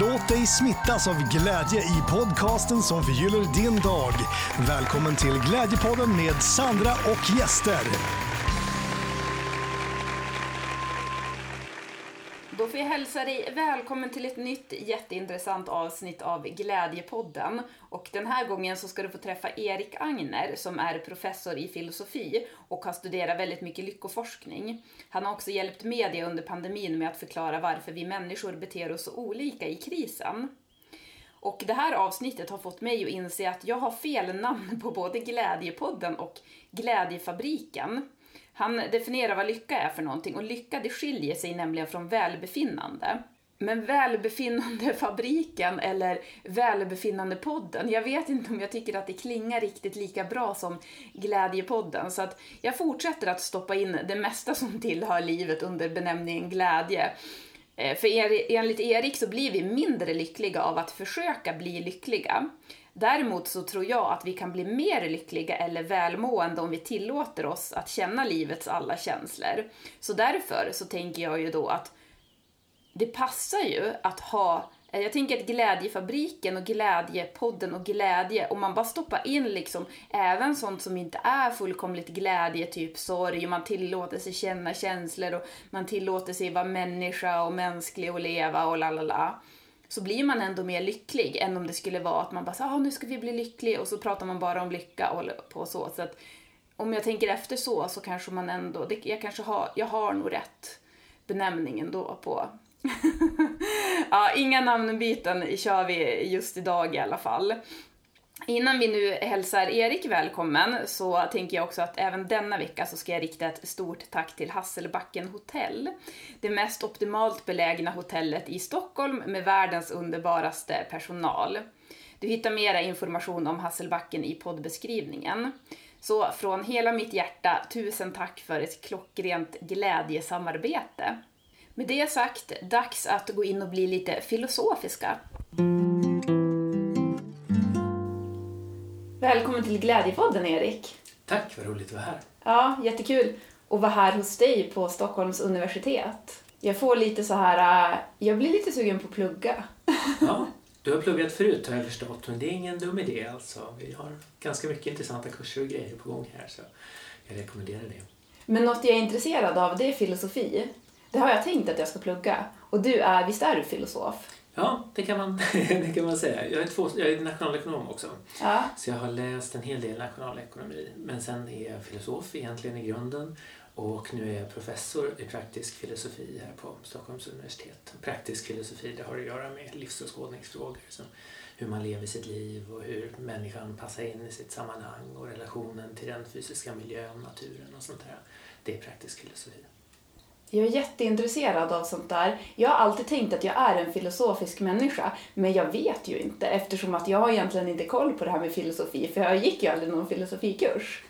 Låt dig smittas av glädje i podcasten som förgyller din dag. Välkommen till Glädjepodden med Sandra och gäster. Får jag hälsa dig välkommen till ett nytt jätteintressant avsnitt av Glädjepodden. Och den här gången så ska du få träffa Erik Agner som är professor i filosofi och har studerat väldigt mycket lyckoforskning. Han har också hjälpt media under pandemin med att förklara varför vi människor beter oss så olika i krisen. Och det här avsnittet har fått mig att inse att jag har fel namn på både Glädjepodden och Glädjefabriken. Han definierar vad lycka är för någonting och lycka det skiljer sig nämligen från välbefinnande. Men välbefinnandefabriken eller välbefinnandepodden, jag vet inte om jag tycker att det klingar riktigt lika bra som glädjepodden. Så att jag fortsätter att stoppa in det mesta som tillhör livet under benämningen glädje. Eh, för enligt Erik så blir vi mindre lyckliga av att försöka bli lyckliga. Däremot så tror jag att vi kan bli mer lyckliga eller välmående om vi tillåter oss att känna livets alla känslor. Så därför så tänker jag ju då att det passar ju att ha jag tänker att Glädjefabriken och Glädjepodden och glädje, om man bara stoppar in liksom även sånt som inte är fullkomligt glädje, typ sorg, man tillåter sig känna känslor och man tillåter sig vara människa och mänsklig och leva och la la la så blir man ändå mer lycklig än om det skulle vara att man bara så, ah, nu ska vi bli lycklig och så pratar man bara om lycka och håller på så. så att, om jag tänker efter så så kanske man ändå, det, jag kanske har, jag har nog rätt benämning ändå på ja, inga namnbyten kör vi just idag i alla fall. Innan vi nu hälsar Erik välkommen så tänker jag också att även denna vecka så ska jag rikta ett stort tack till Hasselbacken hotell. Det mest optimalt belägna hotellet i Stockholm med världens underbaraste personal. Du hittar mera information om Hasselbacken i poddbeskrivningen. Så från hela mitt hjärta, tusen tack för ett klockrent glädjesamarbete. Med det sagt, dags att gå in och bli lite filosofiska. Välkommen till Glädjepodden, Erik. Tack, vad roligt att vara här. Ja, jättekul att vara här hos dig på Stockholms universitet. Jag får lite så här, äh, jag blir lite sugen på att plugga. Ja, du har pluggat förut har jag förstått, men det är ingen dum idé alltså. Vi har ganska mycket intressanta kurser och grejer på gång här, så jag rekommenderar det. Men något jag är intresserad av, det är filosofi. Det har jag tänkt att jag ska plugga. Och du är, visst är du filosof? Ja, det kan man, det kan man säga. Jag är, två, jag är nationalekonom också. Ja. Så jag har läst en hel del nationalekonomi. Men sen är jag filosof egentligen i grunden. Och nu är jag professor i praktisk filosofi här på Stockholms universitet. Praktisk filosofi det har att göra med livsåskådningsfrågor. Som hur man lever sitt liv och hur människan passar in i sitt sammanhang och relationen till den fysiska miljön, naturen och sånt där. Det är praktisk filosofi. Jag är jätteintresserad av sånt där. Jag har alltid tänkt att jag är en filosofisk människa, men jag vet ju inte eftersom att jag har egentligen inte koll på det här med filosofi, för jag gick ju aldrig någon filosofikurs.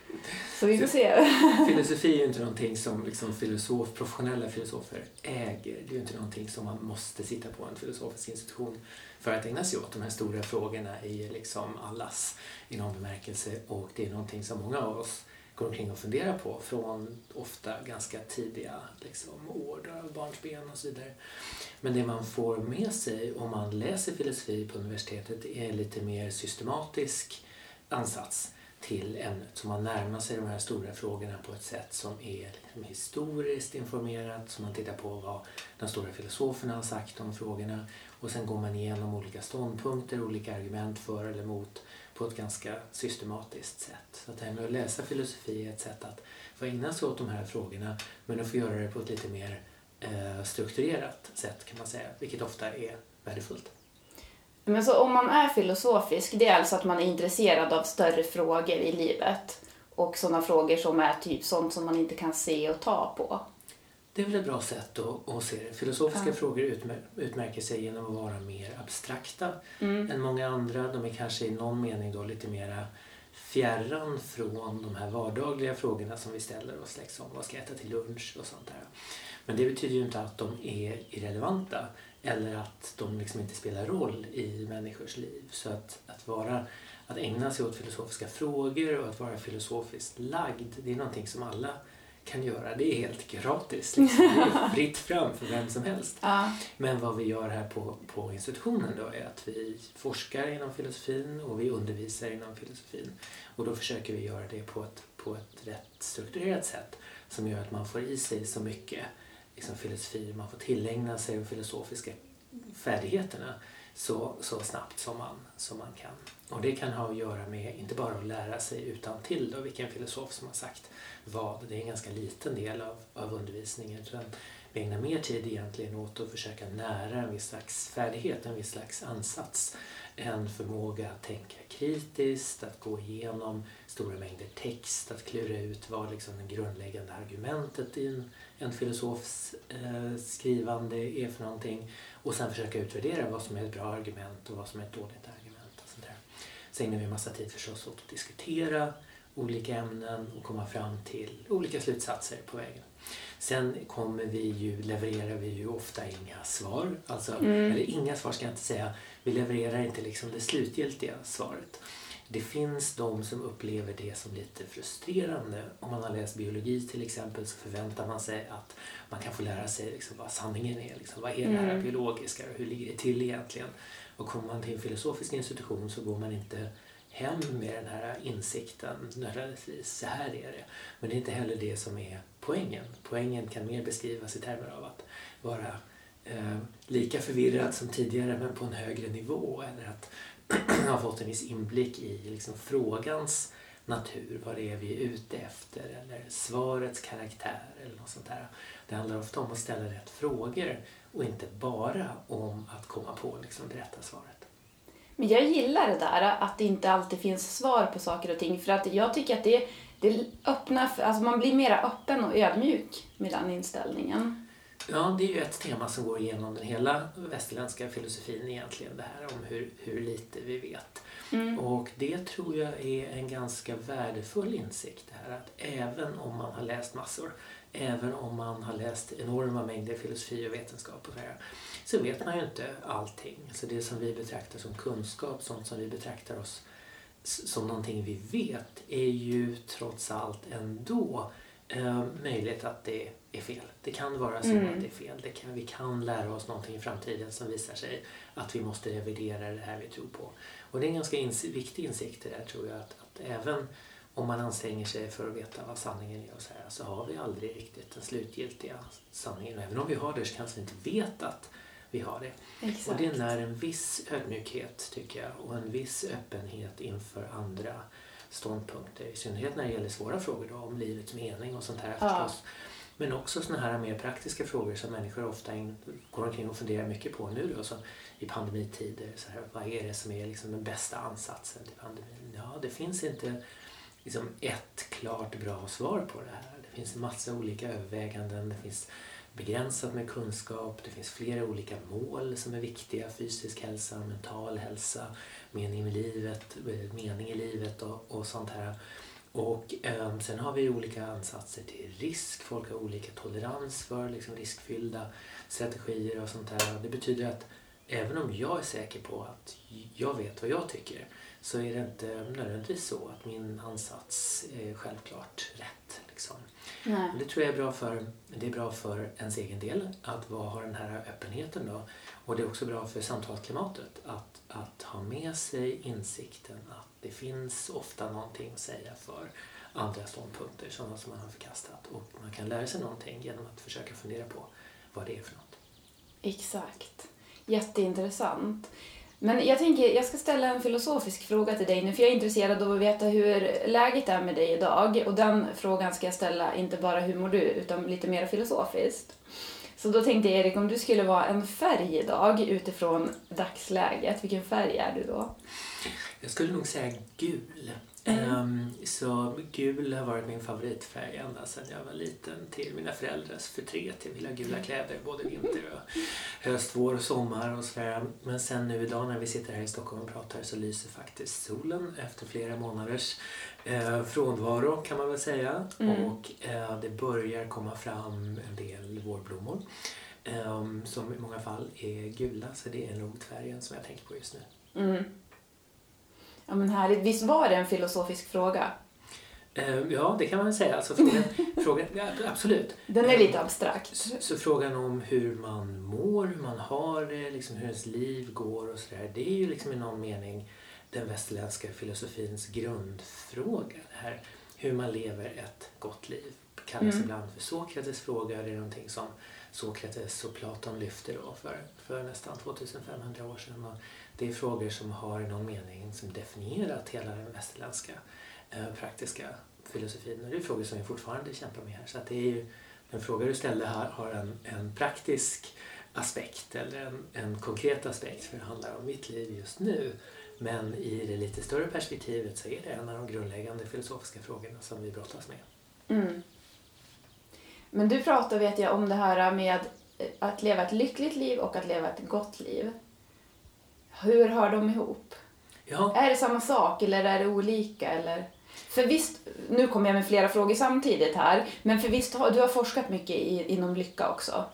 Så vi får se. Filosofi är ju inte någonting som liksom filosof, professionella filosofer äger. Det är ju inte någonting som man måste sitta på en filosofisk institution för att ägna sig åt. De här stora frågorna är ju liksom allas i någon bemärkelse och det är någonting som många av oss går omkring och funderar på från ofta ganska tidiga liksom, år, av barnsben och så vidare. Men det man får med sig om man läser filosofi på universitetet är en lite mer systematisk ansats till ämnet. Så man närmar sig de här stora frågorna på ett sätt som är liksom historiskt informerat. Så man tittar på vad de stora filosoferna har sagt om frågorna. Och sen går man igenom olika ståndpunkter, olika argument för eller emot på ett ganska systematiskt sätt. Så att det här med att läsa filosofi är ett sätt att få ägna sig åt de här frågorna men att få göra det på ett lite mer eh, strukturerat sätt kan man säga, vilket ofta är värdefullt. Men så om man är filosofisk, det är alltså att man är intresserad av större frågor i livet och sådana frågor som är typ sånt som man inte kan se och ta på? Det är väl ett bra sätt att, att se det. Filosofiska ja. frågor utmär, utmärker sig genom att vara mer abstrakta mm. än många andra. De är kanske i någon mening då lite mera fjärran från de här vardagliga frågorna som vi ställer oss. Liksom, vad ska jag äta till lunch och sånt där. Men det betyder ju inte att de är irrelevanta eller att de liksom inte spelar roll i människors liv. Så att, att, vara, att ägna sig åt filosofiska frågor och att vara filosofiskt lagd, det är någonting som alla kan göra. Det är helt gratis. Liksom. Det är fritt fram för vem som helst. Ja. Men vad vi gör här på, på institutionen då är att vi forskar inom filosofin och vi undervisar inom filosofin. Och då försöker vi göra det på ett, på ett rätt strukturerat sätt som gör att man får i sig så mycket liksom, filosofi, man får tillägna sig de filosofiska färdigheterna så, så snabbt som man, som man kan. Och det kan ha att göra med inte bara att lära sig utan till då, vilken filosof som har sagt vad. Det är en ganska liten del av, av undervisningen. Utan vi ägnar mer tid egentligen åt att försöka nära en viss slags färdighet, en viss slags ansats. En förmåga att tänka kritiskt, att gå igenom stora mängder text, att klura ut vad liksom det grundläggande argumentet i en, en filosofs eh, skrivande är för någonting och sen försöka utvärdera vad som är ett bra argument och vad som är ett dåligt argument. Och sånt där. Så ägnar vi en massa tid förstås åt att diskutera olika ämnen och komma fram till olika slutsatser på vägen. Sen kommer vi ju, levererar vi ju ofta inga svar. Alltså, Mm. Eller inga svar ska jag inte säga. Vi levererar inte liksom det slutgiltiga svaret. Det finns de som upplever det som lite frustrerande. Om man har läst biologi till exempel så förväntar man sig att man kan få lära sig liksom vad sanningen är. Liksom, vad är det här Mm. biologiska och hur ligger det till egentligen? Och kommer man till en filosofisk institution så går man inte hem med den här insikten nödvändigtvis. Så här är det. Men det är inte heller det som är poängen. Poängen kan mer beskrivas i termer av att vara eh, lika förvirrad som tidigare men på en högre nivå. Eller att har fått en viss inblick i liksom, frågans natur. Vad det är vi är ute efter. Eller svarets karaktär. Eller något sånt där. Det handlar ofta om att ställa rätt frågor och inte bara om att komma på liksom, det rätta svaret. Men jag gillar det där att det inte alltid finns svar på saker och ting. För att jag tycker att det, det öppnar för, alltså man blir mer öppen och ödmjuk med den inställningen. Ja, det är ju ett tema som går igenom den hela västerländska filosofin egentligen. Det här om hur, hur lite vi vet. Mm. Och det tror jag är en ganska värdefull insikt. Det här att även om man har läst massor, även om man har läst enorma mängder filosofi och vetenskap och så, här, så vet man ju inte allting. Så det som vi betraktar som kunskap, sånt som vi betraktar oss som någonting vi vet, är ju trots allt ändå eh, möjligt att det är fel. Det kan vara så Mm. att det är fel. Det kan, vi kan lära oss någonting i framtiden som visar sig att vi måste revidera det här vi tror på. Och det är en ganska ins- viktig insikt det där tror jag. Att, att även om man anstränger sig för att veta vad sanningen är och så, här, så har vi aldrig riktigt den slutgiltiga sanningen. Och även om vi har det så kanske vi inte vet att vi har det. Och Exakt. det är när en viss ödmjukhet tycker jag och en viss öppenhet inför andra ståndpunkter. I synnerhet när det gäller svåra frågor då, om livets mening och sånt här Ja. förstås. Men också sådana här mer praktiska frågor som människor ofta går omkring och funderar mycket på nu då, så i pandemitider. Så här, vad är det som är liksom den bästa ansatsen till pandemin? Ja, det finns inte liksom ett klart bra svar på det här. Det finns en massa olika överväganden. Det finns begränsat med kunskap. Det finns flera olika mål som är viktiga. Fysisk hälsa, mental hälsa, mening med livet, mening i livet och, och sånt här. Och eh, sen har vi olika ansatser till risk. Folk har olika tolerans för liksom, riskfyllda strategier och sånt där. Det betyder att även om jag är säker på att jag vet vad jag tycker så är det inte nödvändigtvis så att min ansats är självklart rätt. Liksom. Det tror jag är bra för, det är bra för ens egen del att ha den här öppenheten. Då. Och det är också bra för samtalsklimatet att, att ha med sig insikten att det finns ofta någonting att säga för andra ståndpunkter, sådana som man har förkastat. Och man kan lära sig någonting genom att försöka fundera på vad det är för något. Exakt. Jätteintressant. Men jag tänker, jag ska ställa en filosofisk fråga till dig nu, för jag är intresserad av att veta hur läget är med dig idag. Och den frågan ska jag ställa inte bara hur mår du, utan lite mer filosofiskt. Så då tänkte jag, Erik, om du skulle vara en färg idag utifrån dagsläget, vilken färg är du då? Jag skulle nog säga gul. Ehm, så gul har varit min favoritfärg ända sedan jag var liten till mina föräldrars förtret. Jag vill ha gula kläder både vinter och höst, vår och sommar och sådär. Men sen nu idag när vi sitter här i Stockholm och pratar så lyser faktiskt solen efter flera månaders eh, frånvaro kan man väl säga. Mm. Och eh, det börjar komma fram en del vårblommor. ehm, som i många fall är gula, så det är nog färgen som jag tänker på just nu. Mm. Ja men härligt. Visst var det en filosofisk fråga? Eh, Ja, det kan man säga. Alltså, frågan, frågan, ja, absolut. Den är lite abstrakt. Så, så frågan om hur man mår, hur man har det, liksom hur ens liv går och sådär. Det är ju liksom i någon mening den västerländska filosofins grundfråga. Det här, hur man lever ett gott liv. Kallas Mm. ibland för Sokrates fråga. Det är någonting som Sokrates och Platon lyfter då för, för nästan 2500 år sedan. Och det är frågor som har i någon mening som definierat hela den västerländska eh, praktiska filosofin. Och det är frågor som vi fortfarande kämpar med här. Så det är ju, den fråga du ställde här har en, en praktisk aspekt eller en, en konkret aspekt för det handlar om mitt liv just nu. Men i det lite större perspektivet så är det en av de grundläggande filosofiska frågorna som vi brottas med. Mm. Men du pratar vet jag om det här med att leva ett lyckligt liv och att leva ett gott liv. Hur hör de ihop? Ja, Är det samma sak eller är det olika? Eller? För visst, nu kommer jag med flera frågor samtidigt här, men för visst du har forskat mycket i, inom lycka också?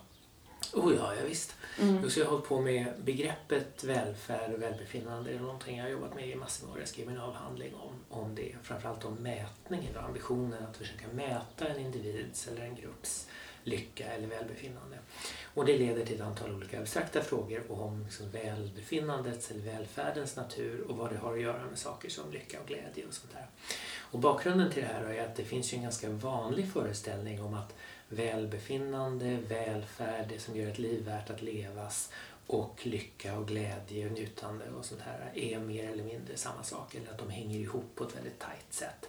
Oh ja, ja visst. Mm. Just jag har hållit på med begreppet välfärd och välbefinnande. Det är någonting jag har jobbat med i massor av år. Jag skrev en avhandling om, om det. Framförallt om mätningen och ambitionen att försöka mäta en individs eller en grupps lycka eller välbefinnande. Och det leder till ett antal olika abstrakta frågor om liksom välbefinnandets eller välfärdens natur och vad det har att göra med saker som lycka och glädje och sånt där. Och bakgrunden till det här är att det finns ju en ganska vanlig föreställning om att välbefinnande, välfärd, det som gör ett liv värt att levas och lycka och glädje och njutande och sånt här är mer eller mindre samma sak eller att de hänger ihop på ett väldigt tajt sätt.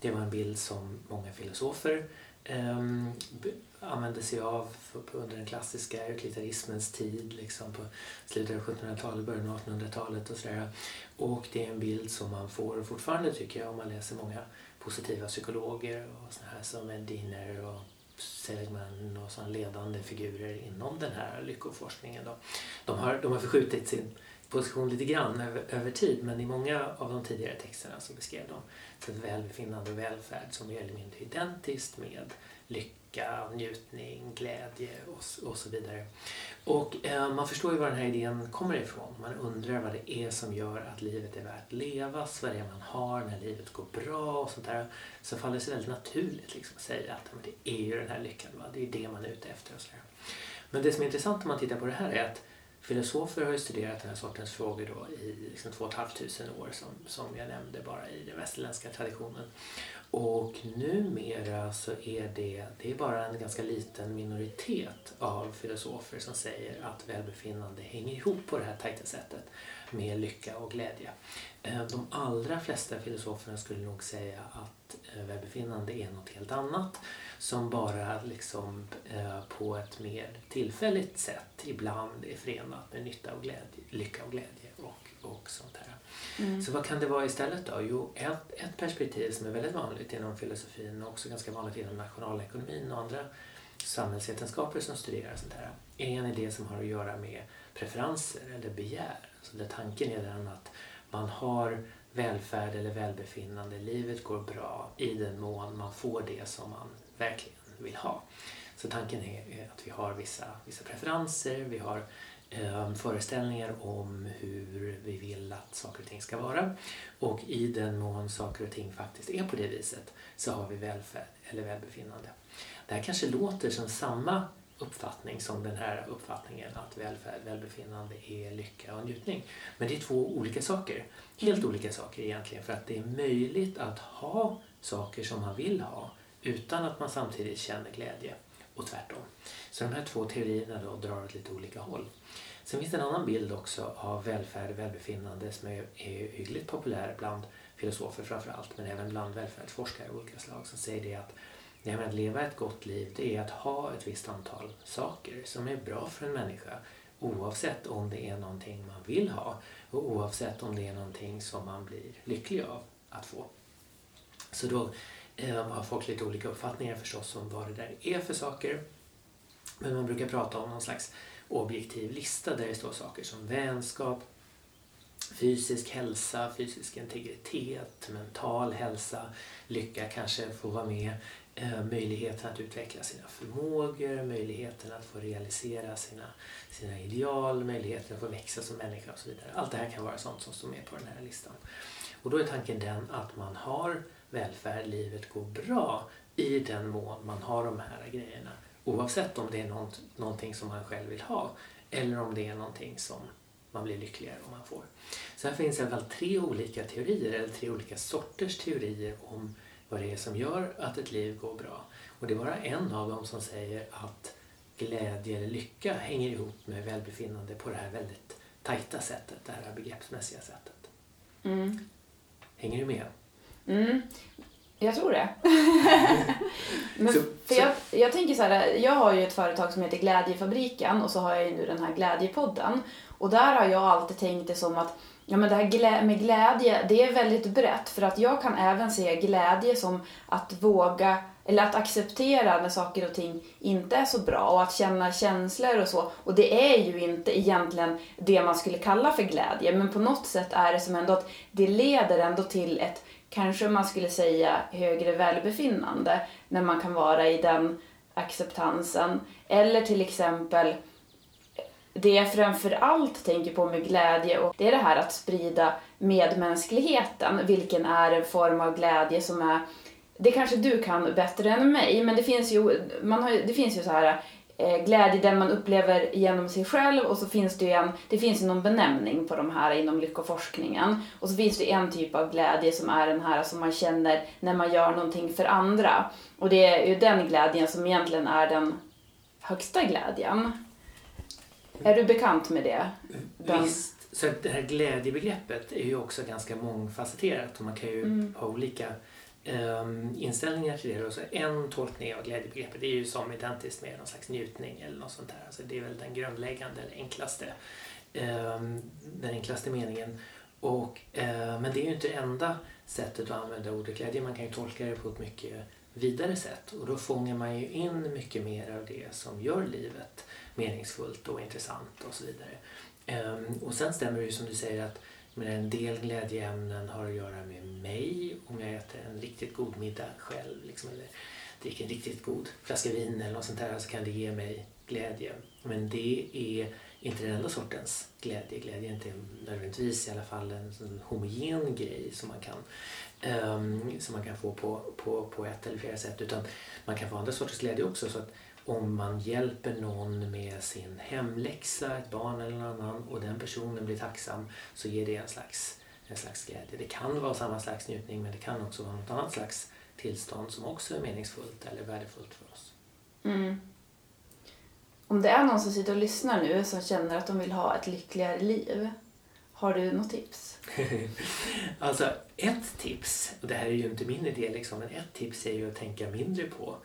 Det var en bild som många filosofer eh, använde sig av under den klassiska utilitarismens tid, liksom på slutet av 1700-talet, början av 1800-talet och sådär. Och det är en bild som man får fortfarande tycker jag om man läser många positiva psykologer och sådana här som Diner och Seligman och sådana ledande figurer inom den här lyckoforskningen. Då. De, har, de har förskjutit sin position lite grann över, över tid men i många av de tidigare texterna så beskrev de för välbefinnande och välfärd som mer eller mindre identiskt med lycka, njutning, glädje och, och så vidare. Och eh, man förstår ju var den här idén kommer ifrån. Man undrar vad det är som gör att livet är värt att levas, vad det är man har när livet går bra och sånt där. Så faller det sig väldigt naturligt liksom, att säga att men det är ju den här lyckan, va? det är det man är ute efter. Och så där. Men det som är intressant om man tittar på det här är att filosofer har ju studerat den här sortens frågor då i liksom två och ett halvt tusen år som, som jag nämnde bara i den västerländska traditionen. Och numera så är det, det är bara en ganska liten minoritet av filosofer som säger att välbefinnande hänger ihop på det här tajta sättet med lycka och glädje. Eh, de allra flesta filosoferna skulle nog säga att eh, välbefinnande är något helt annat som bara liksom eh, på ett mer tillfälligt sätt ibland är förenat med nytta och glädje, lycka och glädje och, och sånt här. Mm. Så vad kan det vara istället då? Jo, ett, ett perspektiv som är väldigt vanligt inom filosofin och också ganska vanligt inom nationalekonomin och andra samhällsvetenskaper som studerar sånt här är en idé som har att göra med preferenser eller begär. Så där tanken är den att man har välfärd eller välbefinnande, livet går bra i den mån man får det som man verkligen vill ha. Så tanken är att vi har vissa, vissa preferenser, vi har eh, föreställningar om hur vi vill att saker och ting ska vara. Och i den mån saker och ting faktiskt är på det viset så har vi välfärd eller välbefinnande. Det här kanske låter som samma uppfattning som den här uppfattningen att välfärd, välbefinnande är lycka och njutning. Men det är två olika saker. Helt olika saker egentligen för att det är möjligt att ha saker som man vill ha utan att man samtidigt känner glädje och tvärtom. Så de här två teorierna då drar åt lite olika håll. Sen finns det en annan bild också av välfärd och välbefinnande som är, hyggligt populär bland filosofer framför allt, men även bland välfärdsforskare av olika slag som säger det att det här med att leva ett gott liv, det är att ha ett visst antal saker som är bra för en människa oavsett om det är någonting man vill ha och oavsett om det är någonting som man blir lycklig av att få. Så då eh, har folk lite olika uppfattningar förstås om vad det där är för saker. Men man brukar prata om någon slags objektiv lista där det står saker som vänskap, fysisk hälsa, fysisk integritet, mental hälsa, lycka kanske få vara med, eh, möjligheten att utveckla sina förmågor, möjligheten att få realisera sina, sina ideal, möjligheten att få växa som människa och så vidare. Allt det här kan vara sånt som står med på den här listan. Och då är tanken den att man har välfärd, livet går bra i den mån man har de här grejerna. Oavsett om det är något, någonting som man själv vill ha eller om det är någonting som man blir lyckligare om man får. Så här finns i alla fall tre olika teorier, eller tre olika sorters teorier om vad det är som gör att ett liv går bra. Och det är bara en av dem som säger att glädje eller lycka hänger ihop med välbefinnande på det här väldigt tajta sättet, det här begreppsmässiga sättet. Mm. Hänger du med? Mm. Jag tror det. Men, Så- för så- jag, jag tänker så här, jag har ju ett företag som heter Glädjefabriken och så har jag ju nu den här Glädjepodden. Och där har jag alltid tänkt det som att ja, men det här glä- med glädje, det är väldigt brett. För att jag kan även se glädje som att våga, eller att acceptera när saker och ting inte är så bra och att känna känslor och så. Och det är ju inte egentligen det man skulle kalla för glädje, men på något sätt är det som ändå att det leder ändå till ett kanske man skulle säga högre välbefinnande när man kan vara i den acceptansen. Eller till exempel det jag framför allt tänker på med glädje och det är det här att sprida medmänskligheten, vilken är en form av glädje som är det kanske du kan bättre än mig, men det finns ju, man har, det finns ju så här glädje den man upplever genom sig själv och så finns det ju en, det finns ju någon benämning på de här inom lyckoforskningen. Och så finns det en typ av glädje som är den här som man känner när man gör någonting för andra. Och det är ju den glädjen som egentligen är den högsta glädjen. Är du bekant med det? Den- Visst. Så det här glädjebegreppet är ju också ganska mångfacetterat och man kan ju Mm. ha olika Ehm, inställningar till det. Och så en tolkning av glädjebegreppet är ju som identiskt med någon slags njutning eller något sånt där. Alltså det är väl den grundläggande, eller enklaste, ehm, den enklaste meningen. Och, eh, men det är ju inte enda sättet att använda ordet glädje. Man kan ju tolka det på ett mycket vidare sätt och då fångar man ju in mycket mer av det som gör livet meningsfullt och intressant och så vidare. Ehm, och sen stämmer det ju som du säger att men en del glädjeämnen har att göra med mig. Om jag äter en riktigt god middag själv liksom, eller dricker en riktigt god flaska vin eller något sånt där så kan det ge mig glädje. Men det är inte den enda sortens glädje. Glädje är inte nödvändigtvis i alla fall en sån homogen grej som man kan, um, som man kan få på, på, på ett eller flera sätt. Utan man kan få andra sorters glädje också. Så att om man hjälper någon med sin hemläxa, ett barn eller någon annan och den personen blir tacksam så ger det en slags, en slags glädje. Det kan vara samma slags njutning men det kan också vara något annat slags tillstånd som också är meningsfullt eller värdefullt för oss. Mm. Om det är någon som sitter och lyssnar nu som känner att de vill ha ett lyckligare liv, har du något tips? Alltså ett tips, och det här är ju inte min idé liksom, men ett tips är ju att tänka mindre på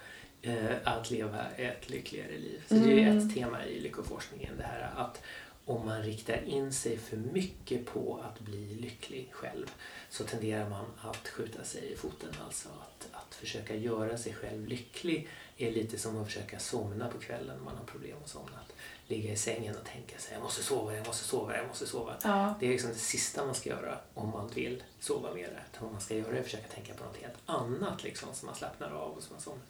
att leva ett lyckligare liv. Så det är ju Mm. ett tema i lyckoforskningen det här att om man riktar in sig för mycket på att bli lycklig själv så tenderar man att skjuta sig i foten. Alltså att, att försöka göra sig själv lycklig är lite som att försöka somna på kvällen när man har problem att somna. Att ligga i sängen och tänka sig jag måste sova, jag måste sova, jag måste sova. Ja. Det är liksom det sista man ska göra om man vill sova mer. Utan vad man ska göra är att försöka tänka på något helt annat liksom, så man slappnar av och så man somnar.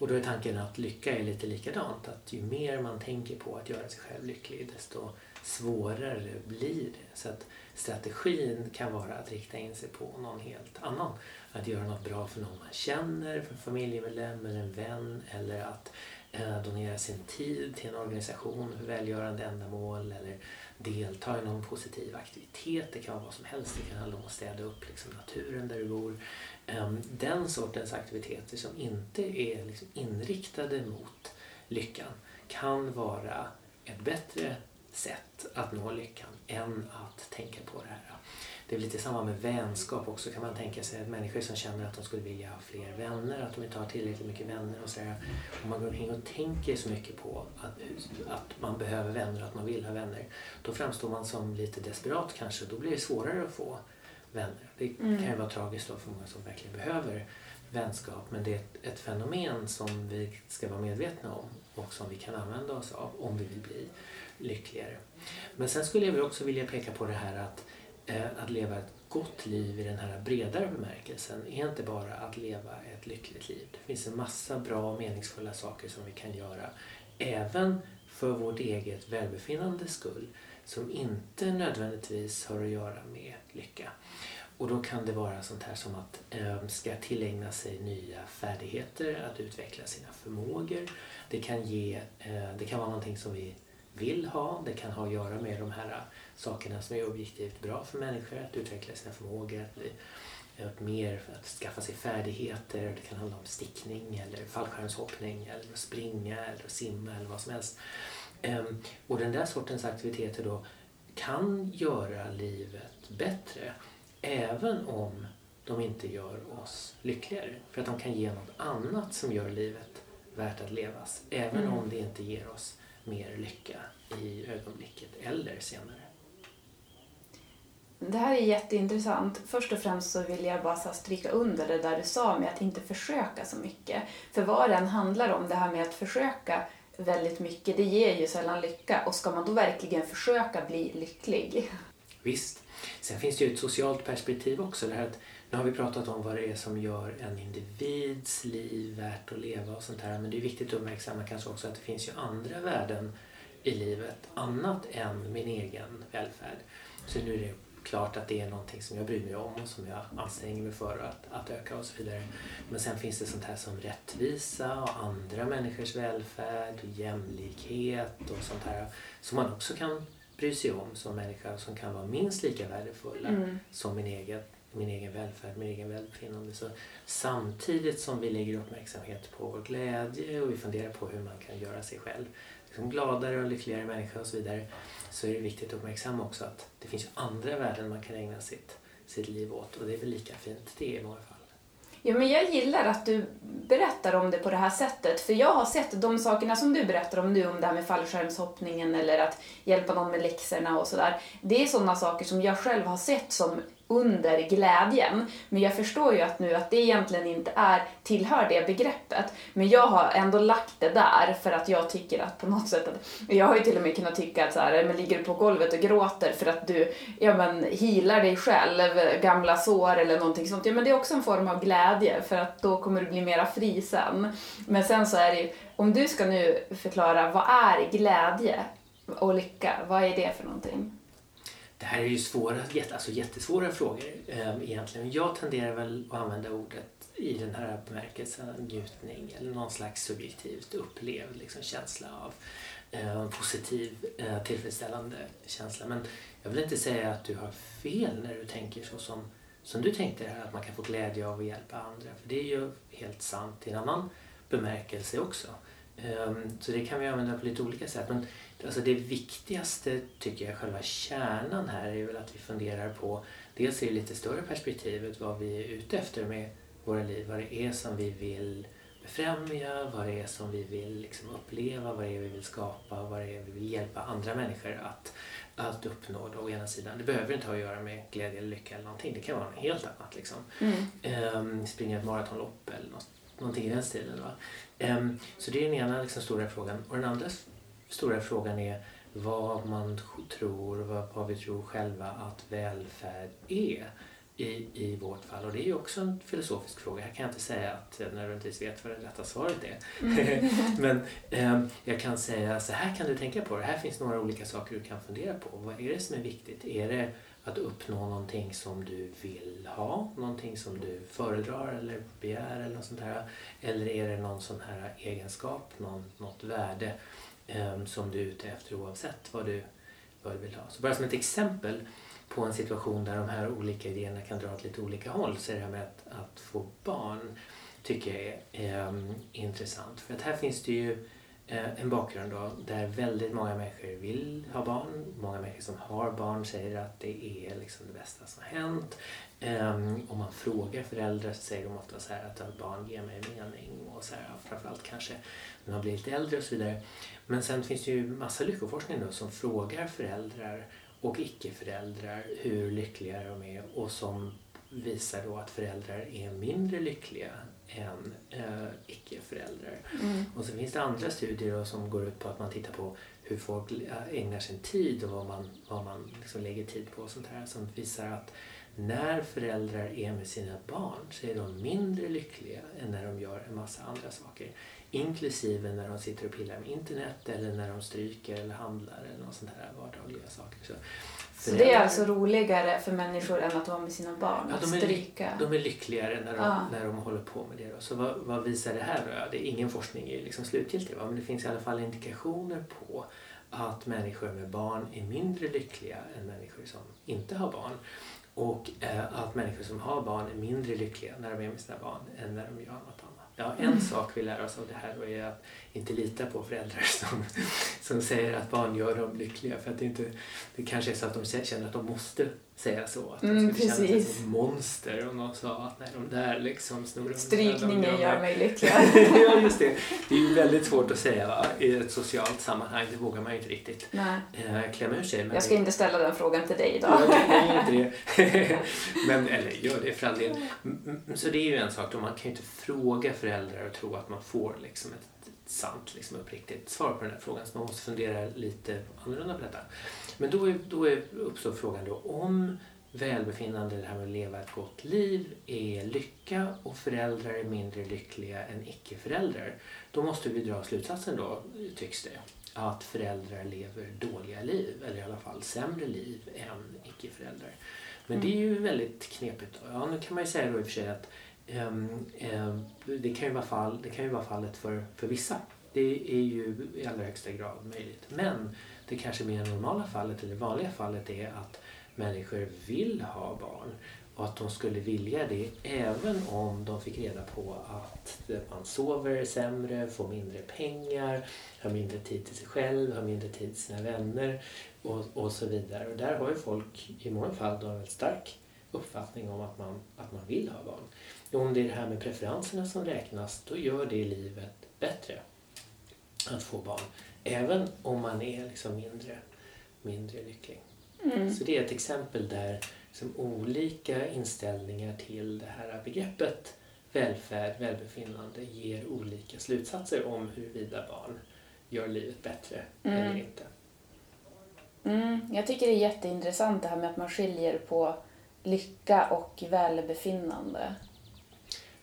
Och då är tanken att lycka är lite likadant. Att ju mer man tänker på att göra sig själv lycklig desto svårare blir det. Så att strategin kan vara att rikta in sig på någon helt annan. Att göra något bra för någon man känner, för en familjemedlem eller en vän. Eller att eh, donera sin tid till en organisation för välgörande ändamål. Eller delta i någon positiv aktivitet. Det kan vara vad som helst. Det kan handla om att städa upp liksom, naturen där du bor. Ehm, den sortens aktiviteter som inte är liksom inriktade mot lyckan kan vara ett bättre sätt att nå lyckan än att tänka på det här. Det är lite samma med vänskap också kan man tänka sig. Att människor som känner att de skulle vilja ha fler vänner, att de inte har tillräckligt mycket vänner och sådär. Om man går omkring och tänker så mycket på att, att man behöver vänner, att man vill ha vänner. Då framstår man som lite desperat kanske. Då blir det svårare att få vänner. Det kan ju vara tragiskt då för många som verkligen behöver vänskap. Men det är ett, ett fenomen som vi ska vara medvetna om och som vi kan använda oss av om vi vill bli lyckligare. Men sen skulle jag också vilja peka på det här att, eh, att leva ett gott liv i den här bredare bemärkelsen är inte bara att leva ett lyckligt liv. Det finns en massa bra och meningsfulla saker som vi kan göra även för vårt eget välbefinnandes skull som inte nödvändigtvis har att göra med lycka och då kan det vara sånt här som att eh, ska tillägna sig nya färdigheter, att utveckla sina förmågor. Det kan, ge, eh, det kan vara någonting som vi vill ha. Det kan ha att göra med de här eh, sakerna som är objektivt bra för människor, att utveckla sina förmågor, att bli att mer att skaffa sig färdigheter. Det kan handla om stickning eller fallskärmshoppning eller att springa eller att simma eller vad som helst. Ehm, och den där sortens aktiviteter då kan göra livet bättre även om de inte gör oss lyckligare. För att de kan ge något annat som gör livet värt att levas. Även mm. om det inte ger oss mer lycka i ögonblicket eller senare. Det här är jätteintressant. Först och främst så vill jag bara stryka under det där du sa med att inte försöka så mycket. För vad det än handlar om, det här med att försöka väldigt mycket, det ger ju sällan lycka. Och ska man då verkligen försöka bli lycklig? Visst. Sen finns det ju ett socialt perspektiv också. Det här att, nu har vi pratat om vad det är som gör en individs liv värt att leva och sånt här. Men det är viktigt att uppmärksamma kanske också att det finns ju andra värden i livet annat än min egen välfärd. Så nu är det klart att det är någonting som jag bryr mig om och som jag anstränger mig för att, att öka och så vidare. Men sen finns det sånt här som rättvisa och andra människors välfärd, jämlikhet och sånt här som man också kan bry sig om som människa som kan vara minst lika värdefulla mm. som min egen, min egen välfärd, min egen välbefinnande. Så samtidigt som vi lägger uppmärksamhet på vår glädje och vi funderar på hur man kan göra sig själv liksom gladare och lyckligare människa och så vidare så är det viktigt att uppmärksamma också att det finns andra värden man kan ägna sitt, sitt liv åt och det är väl lika fint det i många fall. Ja, men jag gillar att du berättar om det på det här sättet. För jag har sett de sakerna som du berättar om nu, om det här med fallskärmshoppningen eller att hjälpa någon med läxorna och sådär. Det är sådana saker som jag själv har sett som under glädjen. Men jag förstår ju att nu att det egentligen inte är, tillhör det begreppet. Men jag har ändå lagt det där för att jag tycker att på något sätt att, jag har ju till och med kunnat tycka att så här, men ligger du på golvet och gråter för att du, ja men healar dig själv, gamla sår eller någonting sånt. Ja men det är också en form av glädje för att då kommer du bli mera fri sen. Men sen så är det ju, om du ska nu förklara vad är glädje och lycka, vad är det för någonting? Det här är ju svåra, alltså jättesvåra frågor eh, egentligen. Jag tenderar väl att använda ordet i den här bemärkelsen njutning eller någon slags subjektivt upplevd liksom, känsla av eh, positiv, eh, tillfredsställande känsla. Men jag vill inte säga att du har fel när du tänker så som, som du tänkte här, att man kan få glädje av att hjälpa andra. För det är ju helt sant i en annan bemärkelse också. Eh, så det kan vi använda på lite olika sätt. Men Alltså det viktigaste tycker jag, själva kärnan här är väl att vi funderar på dels i det lite större perspektivet vad vi är ute efter med våra liv, vad det är som vi vill befrämja, vad det är som vi vill liksom uppleva, vad det är vi vill skapa, vad det är vi vill hjälpa andra människor att, att uppnå då, å ena sidan. Det behöver inte ha att göra med glädje eller lycka eller någonting, det kan vara något helt annat. Liksom. Mm. Um, springa ett maratonlopp eller något, någonting i den stilen. Va? Um, så det är den ena liksom, stora frågan. Och den andra stora frågan är vad man tror, vad, vad vi tror själva att välfärd är i, i vårt fall. Och det är ju också en filosofisk fråga. Här kan jag inte säga att jag nödvändigtvis vet vad det rätta svaret är. Mm. Men eh, jag kan säga så här kan du tänka på det. Här finns några olika saker du kan fundera på. Vad är det som är viktigt? Är det att uppnå någonting som du vill ha? Någonting som du föredrar eller begär eller något sånt här? Eller är det någon sån här egenskap, någon, något värde eh, som du är ute efter oavsett vad du, vad du vill ha. Så bara som ett exempel på en situation där de här olika idéerna kan dra åt lite olika håll så är det här med att, att få barn tycker jag är eh, intressant. För att här finns det ju Eh, en bakgrund då, där väldigt många människor vill ha barn. Många människor som har barn säger att det är liksom det bästa som har hänt. Ehm, om man frågar föräldrar så säger de ofta så här att barn ger mig mening och så här, framförallt kanske när man blir lite äldre och så vidare. Men sen finns det ju massa lyckoforskning då som frågar föräldrar och icke-föräldrar hur lyckliga de är och som visar då att föräldrar är mindre lyckliga än äh, icke-föräldrar. Mm. Och så finns det andra studier som går ut på att man tittar på hur folk ägnar sin tid och vad man, vad man liksom lägger tid på och sånt här som visar att när föräldrar är med sina barn så är de mindre lyckliga än när de gör en massa andra saker. Inklusive när de sitter och pillar med internet eller när de stryker eller handlar eller något sånt här vardagliga saker. Så Så det är alltså roligare för människor än att vara med sina barn? Ja, de, är, stryka? de är lyckligare när de, Ja. när de håller på med det. Då. Så vad, vad visar det här då? Ja, det är ingen forskning är liksom slutgiltig, va? men det finns i alla fall indikationer på att människor med barn är mindre lyckliga än människor som inte har barn. Och eh, att människor som har barn är mindre lyckliga när de är med sina barn än när de gör något annat. Ja, en sak vi lär oss av det här är att inte lita på föräldrar som, som säger att barn gör dem lyckliga. För att det, inte, det kanske är så att de känner att de måste säga så. Att de Mm, skulle känna sig som monster om någon sa att nej, de där liksom snor undan, de Strykningen gör gör mig- lycklig. ja, just det. Det är ju väldigt svårt att säga va? i ett socialt sammanhang. Det vågar man ju inte riktigt Nej. eh, klämma ur sig. Men Jag ska inte ställa den frågan till dig idag. Ja, jag inte det. Men, eller gör det för all del. Så det är ju en sak då. Man kan ju inte fråga föräldrar och tro att man får liksom ett sant, liksom uppriktigt svar på den här frågan. Så man måste fundera lite annorlunda på detta. Men då, är, då är, uppstår frågan då om välbefinnande, det här med att leva ett gott liv, är lycka och föräldrar är mindre lyckliga än icke-föräldrar. Då måste vi dra slutsatsen då, tycks det, att föräldrar lever dåliga liv, eller i alla fall sämre liv än icke-föräldrar. Men det är ju väldigt knepigt. Ja, nu kan man ju säga då i och för sig att Ehm, ehm, det, kan ju vara fall, det kan ju vara fallet för, för vissa. Det är ju i allra högsta grad möjligt. Men det kanske mer normala fallet, eller vanliga fallet, är att människor vill ha barn och att de skulle vilja det även om de fick reda på att man sover sämre, får mindre pengar, har mindre tid till sig själv, har mindre tid till sina vänner och, och så vidare. Och där har ju folk i många fall då en väldigt stark uppfattning om att man, att man vill ha barn. Om det är det här med preferenserna som räknas, då gör det livet bättre att få barn. Även om man är liksom mindre, mindre lycklig. Mm. Så det är ett exempel där liksom olika inställningar till det här begreppet välfärd, välbefinnande ger olika slutsatser om huruvida barn gör livet bättre Mm. eller inte. Mm, jag tycker det är jätteintressant det här med att man skiljer på lycka och välbefinnande.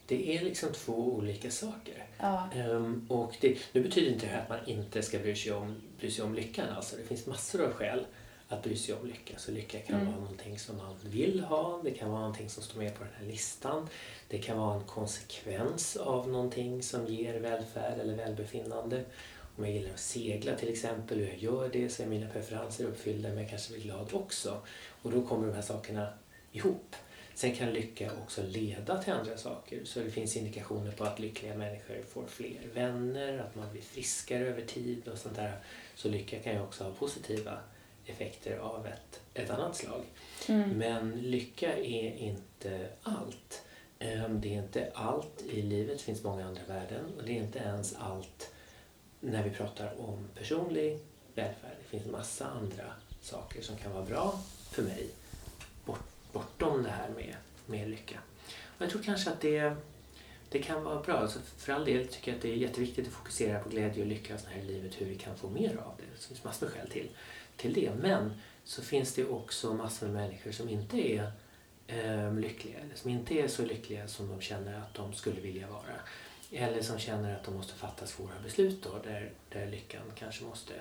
Det är liksom två olika saker. Ja. Ehm, och det, nu betyder inte det här att man inte ska bry sig om, bry sig om lyckan. Alltså, det finns massor av skäl att bry sig om lycka. Så lycka kan Mm. vara någonting som man vill ha, det kan vara någonting som står med på den här listan. Det kan vara en konsekvens av någonting som ger välfärd eller välbefinnande. Om jag gillar att segla till exempel och jag gör det så är mina preferenser uppfyllda men jag kanske blir glad också. Och då kommer de här sakerna ihop. Sen kan lycka också leda till andra saker. Så det finns indikationer på att lyckliga människor får fler vänner, att man blir friskare över tid och sånt där. Så lycka kan ju också ha positiva effekter av ett, ett annat slag. Mm. Men lycka är inte allt. Ehm, Det är inte allt i livet, det finns många andra värden och det är inte ens allt när vi pratar om personlig välfärd. Det finns massa andra saker som kan vara bra för mig bort, bortom det här med, med lycka. Och jag tror kanske att det, det kan vara bra. Alltså för all del tycker jag att det är jätteviktigt att fokusera på glädje och lycka och här i livet, hur vi kan få mer av det. Det finns massor med skäl till, till det. Men så finns det också massor med människor som inte är eh, lyckliga, eller som inte är så lyckliga som de känner att de skulle vilja vara. Eller som känner att de måste fatta svåra beslut då, där, där lyckan kanske måste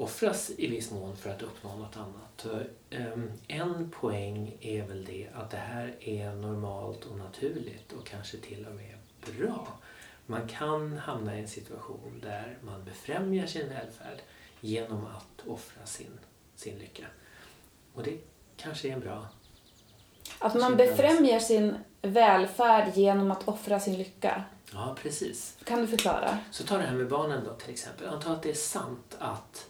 offras i viss mån för att uppnå något annat. Ehm, en poäng är väl det att det här är normalt och naturligt och kanske till och med bra. Man kan hamna i en situation där man befrämjar sin välfärd genom att offra sin, sin lycka. Och det kanske är en bra Att man befrämjar sin välfärd genom att offra sin lycka. Ja, precis. Kan du förklara? Så ta det här med barnen då till exempel. Anta att det är sant att